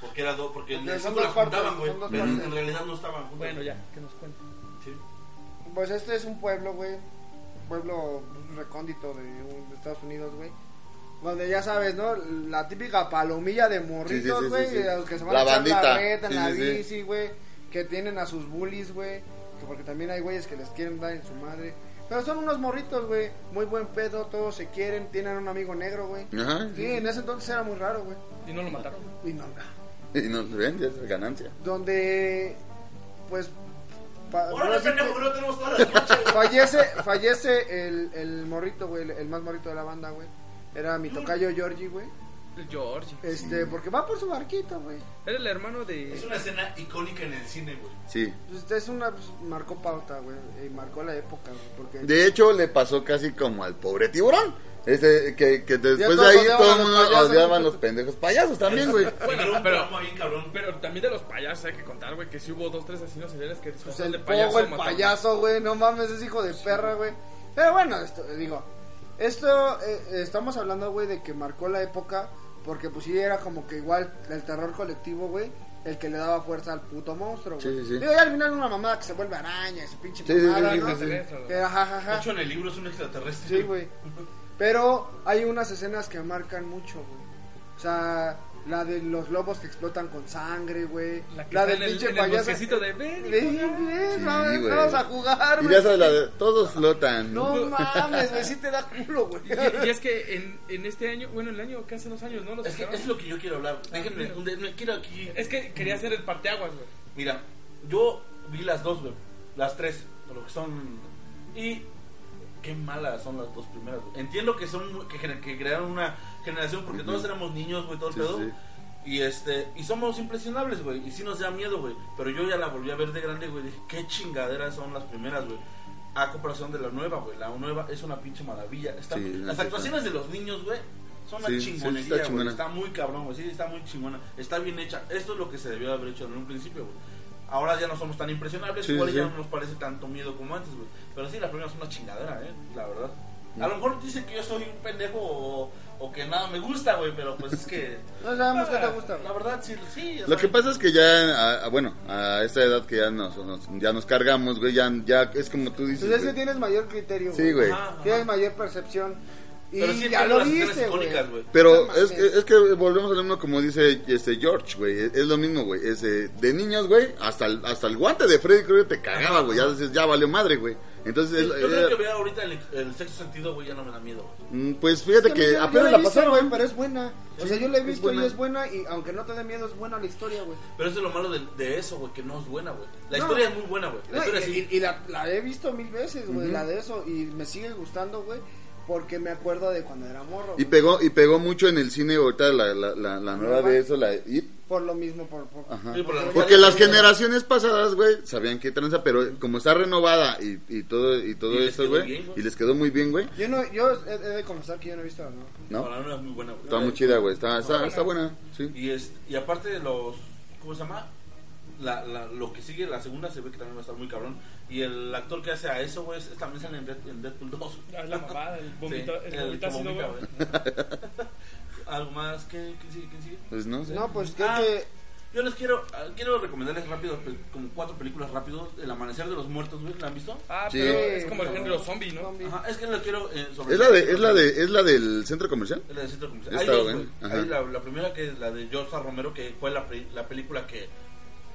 Porque era dos, porque en el son dos la juntaban, partes, güey. son dos Pero partes. en realidad no estaban juntas. Bueno, ya, que nos cuente. Sí. Pues este es un pueblo, güey. Un pueblo recóndito de, de Estados Unidos, güey. Donde ya sabes, ¿no? La típica palomilla de morritos, Sí, sí, sí, güey. sí, sí. de los que se van La a echar bandita. la reta en Sí, la sí, sí. bici, güey. Que tienen a sus bullies, güey. Que porque también hay güeyes que les quieren dar en su madre. Pero son unos morritos, güey. Muy buen pedo, todos se quieren. Tienen un amigo negro, güey. Ajá. Sí, en ese entonces era muy raro, güey. Y no lo mataron. Y no, Y no, ven, ya es ganancia. donde, pues. pa- ¡Órale, ahora no tenemos todas las noches! fallece fallece el, el morrito, güey, el, el más morrito de la banda, güey. Era mi tocayo Georgie, güey. El George. Este, porque va por su barquito, güey. Era el hermano de. Es una escena icónica en el cine, güey. Sí. Pues es una pues, marcó pauta, güey, y marcó la época, güey, porque De hecho, le pasó casi como al pobre tiburón. Ese, que, que después de todos ahí odiaban todo a el los mundo payasos. odiaban los pendejos payasos también, güey. Bueno, un pero- trauma bien cabrón. Pero también de los payasos hay que contar, güey, que sí hubo dos, tres asesinos seriales que pues disfrazados el de payaso. pogo, el mataron. payaso, güey, no mames, es hijo de perra, güey. Pero bueno, esto, digo, esto eh, estamos hablando, güey, de que marcó la época, porque pues sí era como que igual el terror colectivo, güey, el que le daba fuerza al puto monstruo, güey. Sí, sí, sí. Digo, ya al final una mamada que se vuelve araña, esa pinche Sí, sí, sí, mamada, sí, ¿no? sí, sí. Extraterrestre, Que, ajá, ajá, ajá. De hecho, en el libro es un extraterrestre. Sí, güey. Pero hay unas escenas que marcan mucho, güey. O sea, la de los lobos que explotan con sangre, güey. La que La del pinche payaso. de ven. Ven, juega". ven, Sí, vamos, a jugar, Y güey. ya sabes, la de todos flotan. No mames, güey, sí te da culo, güey. Y, y es que en, en este año, bueno, el año que hace dos años, ¿no? Los Es que es lo que yo quiero hablar. Déjenme, un de- me quiero aquí. Es que quería hacer el parteaguas, güey. Mira, yo vi las dos, güey. Las tres, o lo que son. Y qué malas son las dos primeras, güey. Entiendo que son que, que crearon una generación porque todos éramos niños, güey, todo el Sí, pedo. sí. Y este, y somos impresionables, güey. Y sí nos da miedo, güey. Pero yo ya la volví a ver de grande, güey. Dije, qué chingaderas son las primeras, güey. A comparación de la nueva, güey. La nueva es una pinche maravilla. Está- Sí, las actuaciones de los niños, güey, son una chingonería, está güey. chingona. Está muy cabrón, güey. Sí, está muy chingona. Está bien hecha. Esto es lo que se debió haber hecho en un principio, güey. Ahora ya no somos tan impresionables, Sí, igual sí, ya sí. no nos parece tanto miedo como antes, güey. Pero sí, la primera es una chingadera, eh, la verdad. A lo mejor dicen que yo soy un pendejo o, o que nada me gusta, güey, pero pues es que... No sabemos qué te gusta, La güey. verdad, sí, sí. Lo que pasa es que ya, a- a- bueno, a esta edad que ya nos, nos- ya nos cargamos, güey, ya, ya es como tú dices. Pues es que güey. tienes mayor criterio, Sí, güey. Ajá, ajá. Tienes mayor percepción. Y Pero sí ya lo icónicas, güey. Pero es, es que volvemos a lo mismo como dice este George, güey. Es, es lo mismo, güey. Eh, de niños, güey, hasta el, hasta el guante de Freddy Krueger te cagaba, güey. Ya ya valió madre, güey. Entonces, Yo es- creo eh, que vea ahorita el, el sexto sentido, güey, ya no me da miedo. güey. mm, pues fíjate Es que yo- yo apenas la pasaron. güey, pero es buena. O sea, yo la he visto buena. y es buena. Y aunque no te dé miedo, es buena la historia, güey. Pero eso es lo malo de, de eso, güey, que no es buena, güey. La No. historia es muy buena, güey. La No, historia y, sí. y- y la, la he visto mil veces, güey, la de eso. Y me sigue gustando, güey. Porque me acuerdo de cuando era morro. Y güey. pegó, y pegó mucho en el cine ahorita la, la, la, la nueva de eso, la It. Por lo mismo, por. por Ajá. Sí, por la- Porque las generaciones pasadas, güey, sabían qué tranza, pero como está renovada y, y todo y todo Y eso, güey, bien, y les quedó muy bien, güey, Yo, no, yo he, he de confesar que yo no he visto la nueva. ¿no? No, la nueva es muy buena, güey. Está muy chida, güey, está, está, está buena, sí. Y, es, y aparte de los. ¿Cómo se llama? La, la, lo que sigue, la segunda, se ve que también va a estar muy cabrón. Y el actor que hace a eso, güey, es- también sale en, Dead- en Deadpool 2. Ah, es la mamada, el vomito, Sí, el ácido, vomita. ¿Algo más? ¿Qué, ¿Quién sigue? ¿Quién sigue? Pues no sé. No, pues creo Ah, que. Yo les quiero ah, quiero recomendarles rápido, como cuatro películas rápido. El Amanecer de los Muertos, güey, ¿la han visto? Ah, Sí. pero es como el género zombie, ¿no? Ajá, es que lo quiero eh, sobre Es la de, es la de, es la del centro comercial. Es la del centro comercial. Está Hay dos, bien, güey. ajá. Hay la, la primera que es la de George. Romero, que fue la, la película que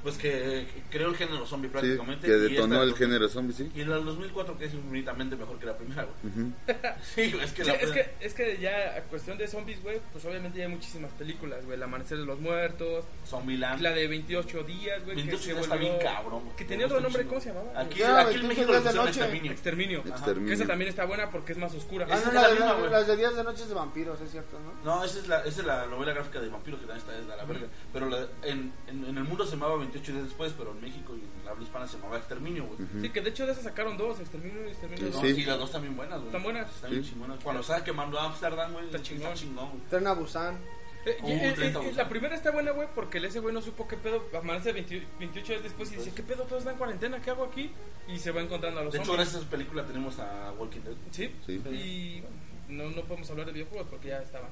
pues que creó el género zombie Sí, prácticamente. que y detonó el género zombie, sí. Y en la del 2004 que es infinitamente mejor que la primera, güey. Sí, es que Sí, la es que, es que ya a cuestión de zombies, güey, pues obviamente ya hay muchísimas películas, güey. El Amanecer de los Muertos, Zombieland. la de 28 días, güey. 28 que días está bien cabrón. Que tenía otro nombre, chingo. ¿cómo se llamaba? Aquí, Ya, aquí en 28 México lo días de pusieron noche. Exterminio. Exterminio. Exterminio. Que esa también está buena porque es más oscura. Ah, no, la, la de- misma, güey. las de Días de Noches de Vampiros, es cierto, ¿no? No, esa es, la, esa es la novela gráfica de vampiros que también está es de la verga. Pero la- en, en, en el mundo se llamaba 28 días después, pero en México y en la habla hispana se llamaba Exterminio, güey. Sí, que de hecho de esas sacaron dos, Exterminio y Exterminio. No, Sí. Las dos también buenas, güey. ¿Están buenas? Están bien Sí. chingonas. Cuando estaba quemando Amsterdam, güey, Está está chingón. chingón, güey. Tren a Busan. Eh, Uh, eh, 30 eh, güey. la primera está buena, güey, porque el ese güey no supo qué pedo. Amanece 20 28 días después y dice, ¿qué pedo? Todos están en cuarentena, ¿qué hago aquí? Y se va encontrando a los De hecho, gracias a esa película tenemos a Walking Dead. Sí. Sí. Y bueno, no, no podemos hablar de videojuegos porque ya estaban.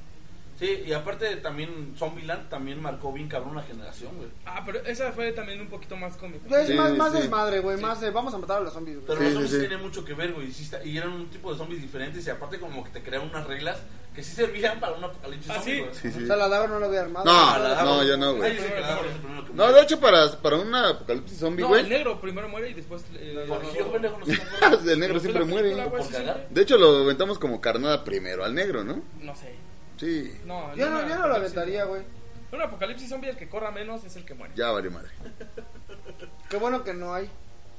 Sí, y aparte también Zombieland también marcó bien cabrón una generación, güey. Ah, pero esa fue también un poquito más cómica. Es Sí, más, más sí. desmadre, güey. Sí. Más de vamos a matar a los zombies, güey. Pero Sí, los zombies sí. tienen mucho que ver, güey. Y, sí está- y eran un tipo de zombies diferentes y aparte como que te creaban unas reglas que sí servían para un apocalipsis Ah, zombie, sí. güey. Sí, sí. O sea, la daga no lo había armado. No, Ah, la no, yo no, güey. dice que la daba es el primero que No, de hecho, para, para un apocalipsis zombie, No, güey. el negro primero muere y después... eh, no el negro siempre la muere. De hecho, lo aventamos como carnada primero al negro, ¿no? No sé. Sí, No, Yo no, yo no lo aventaría, güey. En un apocalipsis zombie el que corra menos es el que muere. ya valió madre. Qué bueno que no hay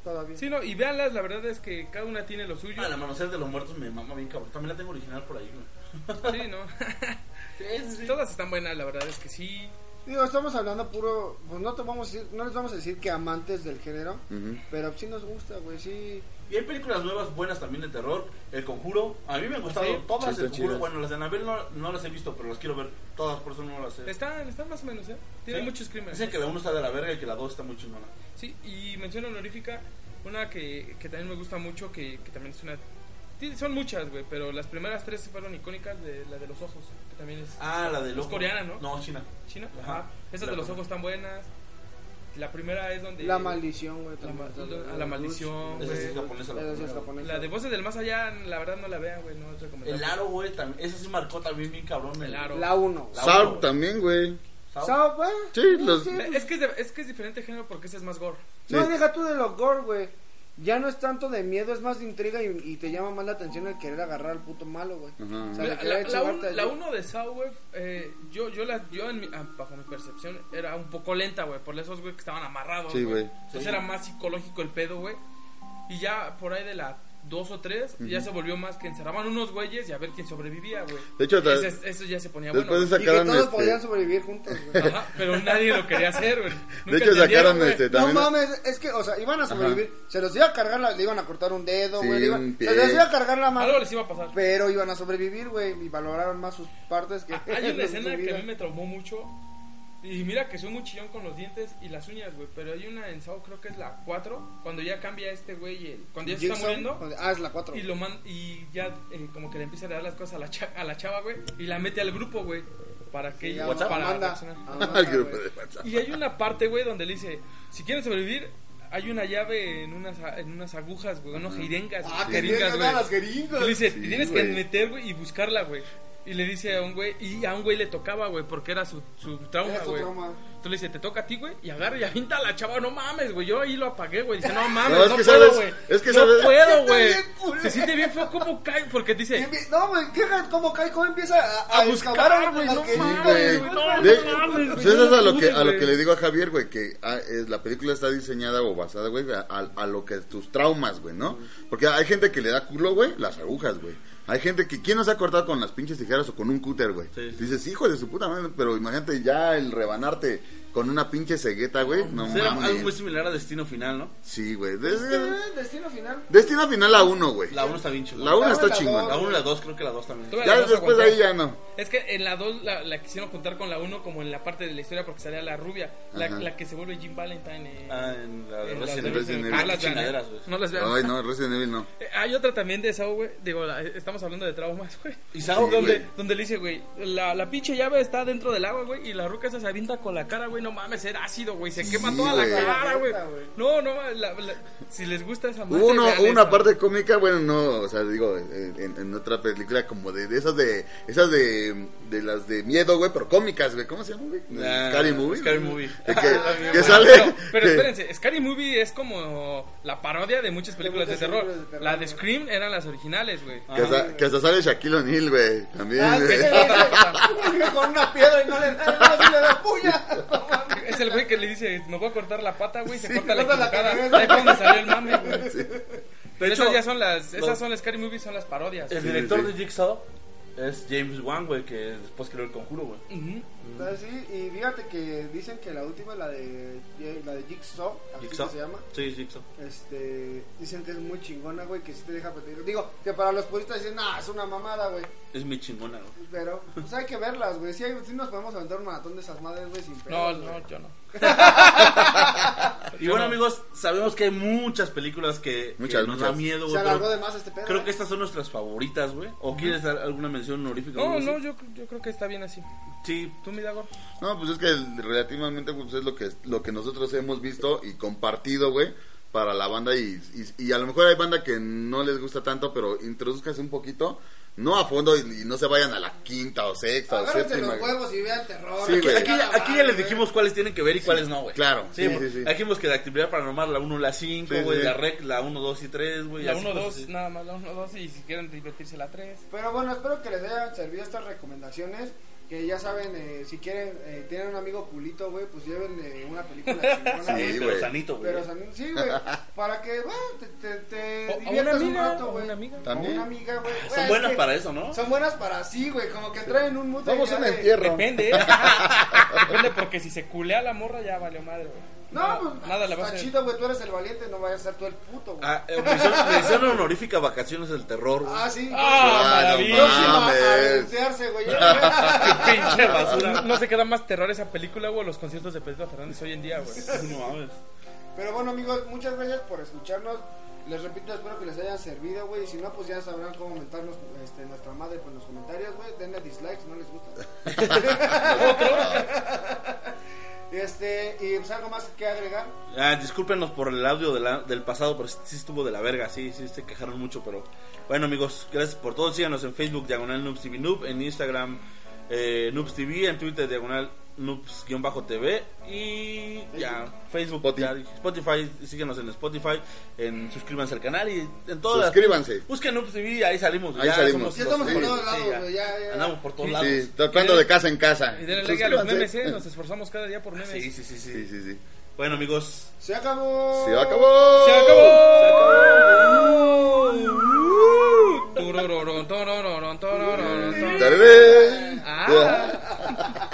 todavía. Sí, no, y véanlas, la verdad es que cada una tiene lo suyo. Ah, amanecer de los muertos me mama bien cabrón. También la tengo original por ahí, güey. Sí, ¿no? Sí, sí, sí. Todas están buenas, la verdad es que sí. Digo, estamos hablando puro. Pues no, te vamos a decir, no les vamos a decir que amantes del género. Pero sí nos gusta, güey. Sí. Y hay películas nuevas buenas también de terror. El Conjuro. A mí me han gustado Sí, todas. sí, el Conjuro. chidas. Bueno, las de Anabel no, no las he visto, pero las quiero ver todas, por eso no las sé. Están, están más o menos, ¿eh? Tiene Sí. muchos crímenes. Dicen que la 1 está de la verga y que la 2 está muy chingona. Sí, y mención honorífica, una que, que también me gusta mucho, que, que también es una... Son muchas, güey, pero las primeras tres fueron icónicas de la de los ojos, que también es Ah, la de Es loco. coreana, ¿no? No, China. china. Ajá. Ajá. Esas La de los ojos están buenas. La primera es donde... La maldición, güey. La la- de- la de maldición. Esa sí es japonesa. La es japonesa. La de Voces del Más Allá, la verdad no la vean, güey, no es recomendable. El aro, güey. Esa sí marcó también bien cabrón. El aro. La 1. La Saw uno. también, güey. Sao. ¿Sabes, güey? Sí, los- Es que es, de- es que es diferente género porque ese es más gore. No, Sí. deja tú de los gore, güey. Ya no es tanto de miedo, es más de intriga y, y te llama más la atención el querer agarrar al puto malo, güey. O sea, la, la, un- uno de Saw, güey, eh, yo, yo, la, yo en mi- ah, bajo mi percepción, era un poco lenta, güey, por esos, güey, que estaban amarrados, Sí, güey. Entonces Sí. era más psicológico el pedo, güey. Y ya por ahí de la dos o tres, ya se volvió más que encerraban unos güeyes y a ver quién sobrevivía, güey. De hecho, Ese- eso ya se ponía después bueno. Y que todos este- podían sobrevivir juntos, güey. Ajá, pero nadie lo quería hacer, güey. De hecho, sacaron güey. este No también. mames, es que, o sea, iban a sobrevivir. Se los iba a cargar, la- le iban a cortar un dedo, Sí, güey. le iban- se les iba a cargar la Algo mano. les iba a pasar. Pero iban a sobrevivir, güey. Y valoraron más sus partes que. Hay una escena que a mí me traumó mucho. Y mira que soy muy chillón con los dientes y las uñas, güey. Pero hay una en Saw, creo que es la 4. Cuando ya cambia este güey, el- cuando ya se está muriendo. Ah, es la 4. Y lo man, y ya eh, como que le empieza a dar las cosas a la, cha- a la chava, güey. Y la mete al grupo, güey. Para que ella- para Al grupo de WhatsApp. Y hay una parte, güey, donde le dice, si quieren sobrevivir, hay una llave en unas, en unas agujas, güey, unos jeringas, Ah, que jeringas, tienen güey. las jeringas. Y le dice, Sí, tienes que meter, güey, y buscarla, güey. Y le dice a un güey, y a un güey le tocaba, güey, porque era su, su trauma, Era su güey. trauma. Entonces le dice, te toca a ti, güey, y agarra y avienta a la chava, no mames, güey. Yo ahí lo apagué, güey. Dice, no mames, No, no, es que puedo, sabes- güey. es que no sabes- puedo, güey. Se siente bien feo cómo cae, porque dice, No, güey, ¿qué cómo cae? ¿Cómo empieza a, a a buscar, güey, no mames, güey. güey, no, no mames, güey, pues eso es no a lo que a lo que le digo a Javier, güey, que ah, es- la película está diseñada o basada, güey, a, a- a lo que tus traumas, güey, ¿no? Porque hay gente que le da culo, güey, las agujas, güey. Hay gente que quién no se ha cortado con las pinches tijeras o con un cúter, güey. Sí, sí. Dices, hijo de su puta madre, pero imagínate ya el rebanarte con una pinche cegueta, güey. No Será mames. algo muy similar a Destino Final, ¿no? Sí, güey. Des- Destino final. Destino final la 1, güey. La 1 está bien chingona. La 1 La está la chingona. La 1 y la 2, creo que la 2 también. Ya dos después de ahí ya no. Es que en la 2 la, la quisieron juntar con la 1 como en la parte de la historia porque salía la rubia, la, Ajá. la que se vuelve Jim Valentine. eh, Ah, en la de en las Resident de Evil. Resident Evil. Ah, Ah, las qué vean, chingaderas, eh. güey. No las vean. Ay, no, Resident Evil no. Eh, Hay otra también de esa, güey. Digo, la- estamos hablando de traumas, güey. ¿Y Sao, Sí, Donde, güey. donde le dice, güey, la, la pinche llave está dentro del agua, güey, y la ruca esa se avienta con la cara, güey, no mames, era ácido, güey, se Sí, quema toda la cara, güey. No, no, la- la- si les gusta esa madre, Hubo uno- una esa. parte cómica, bueno, no, o sea, digo, en, otra película como de, de esas de, esas de, de las de miedo, güey, pero cómicas, güey, ¿cómo se llama, güey? Ah, Scary Movie. Scary. Movie. Que, que- que Pero- sale. Pero, espérense, Scary Movie es como la parodia de muchas películas de, terror. películas de terror, La de. Scream eran las originales, güey. Que hasta, que hasta sale Shaquille O'Neal, güey, también. Ah, güey. con una piedra y no le da, no, le da puya. Es el güey que le dice, me voy a cortar la pata, güey, se Sí, corta la cabeza. Ahí fue donde salió el mame, güey. De Pero hecho, esas ya son las, esas los- son las Scary Movies, son las parodias. el Sí, director sí. de Jigsaw es James Wan, güey, que después creó el conjuro, güey. Ah, Sí, y fíjate que dicen que la última, la de, la de Jigsaw, así Jigsaw. que se llama, Sí, Jigsaw. este, dicen que es muy chingona, güey, que sí te deja pedir. Digo, que para los puristas dicen, nah, es una mamada, güey. Es mi chingona, güey. Pero, pues hay que verlas, güey. Sí, hay- sí nos podemos aventar un maratón de esas madres, güey, sin No, pedos, güey. no, yo no. Y bueno, amigos, sabemos que hay muchas películas que, nos muchas. da miedo, Se alargó de más este pedo. Creo ¿eh? que estas son nuestras favoritas, güey. ¿O quieres dar alguna mención honorífica? No, no, yo, yo creo que está bien así. Sí, ¿Tú, Midagor? No, pues es que relativamente pues, es lo que lo que nosotros hemos visto y compartido, güey, para la banda y, y, y a lo mejor hay banda que no les gusta tanto, pero introduzcase un poquito, no a fondo y, y no se vayan a la quinta o sexta o Agárrense séptima. los huevos y vean terror. Sí, güey. Aquí, ya, aquí ya les dijimos cuáles tienen que ver y cuáles no, güey. Claro, Sí, sí, sí, sí. Aquí dijimos que de actividad paranormal la 1, la 5, Sí, güey, sí. la rec, la 1, 2 y 3, güey. La así 1, cosas 2, así. nada más, la 1, 2 y si quieren divertirse la 3. Pero bueno, espero que les hayan servido estas recomendaciones. Que ya saben, eh, si quieren, eh, tienen un amigo culito, güey, pues llévenle una película chingona, Sí, güey. Pero sanito, güey. Pero, san- sí, güey, para que, bueno, te, te, te O- diviertas un amiga, rato, o güey. una amiga. O También. una amiga, güey. Güey, Son es buenas que para eso, ¿no? Son buenas para sí, güey, como que entrar en un mood Vamos a un entierro. Depende, ¿eh? Depende porque si se culea la morra ya valió madre, güey. No, Nada- pues, nada le va a está hacer. chido, güey, tú eres el valiente, no vayas a ser tú el puto, güey. Ah, eh, mención, mención honorífica Vacaciones del Terror, güey. Ah, sí. Ah, Ah, no maravilla. Próxima a mames. güey. Pinche basura. No, no se queda más terror esa película, güey, los conciertos de Pedro Fernández hoy en día, güey. No mames. Pero bueno, amigos, muchas gracias por escucharnos. Les repito, espero que les haya servido, güey. Y si no, pues ya sabrán cómo mentarnos este, nuestra madre por los comentarios, güey. Denle dislikes, no les gusta. este, y pues algo más que agregar. Ah, discúlpenos por el audio de la- del pasado, pero sí estuvo de la verga, sí, sí se quejaron mucho, pero bueno amigos, gracias por todo, síganos en Facebook, Diagonal Noobs TV Noob, en Instagram eh, Noobs TV, en Twitter Diagonal Loops-TV y ya, Facebook, Spotify. Síguenos en Spotify, en suscríbanse al canal y en todas. Suscríbanse. Busquen Loops TV, ahí salimos. Ahí salimos. Estamos por todos lados, Andamos por todos lados. Sí, de casa en casa. Y denle like a los memes, ¿eh? nos esforzamos cada día por memes. sí, sí, sí. sí, sí. Bueno, amigos. Se acabó. Se acabó. Se acabó. Se acabó. Se acabó.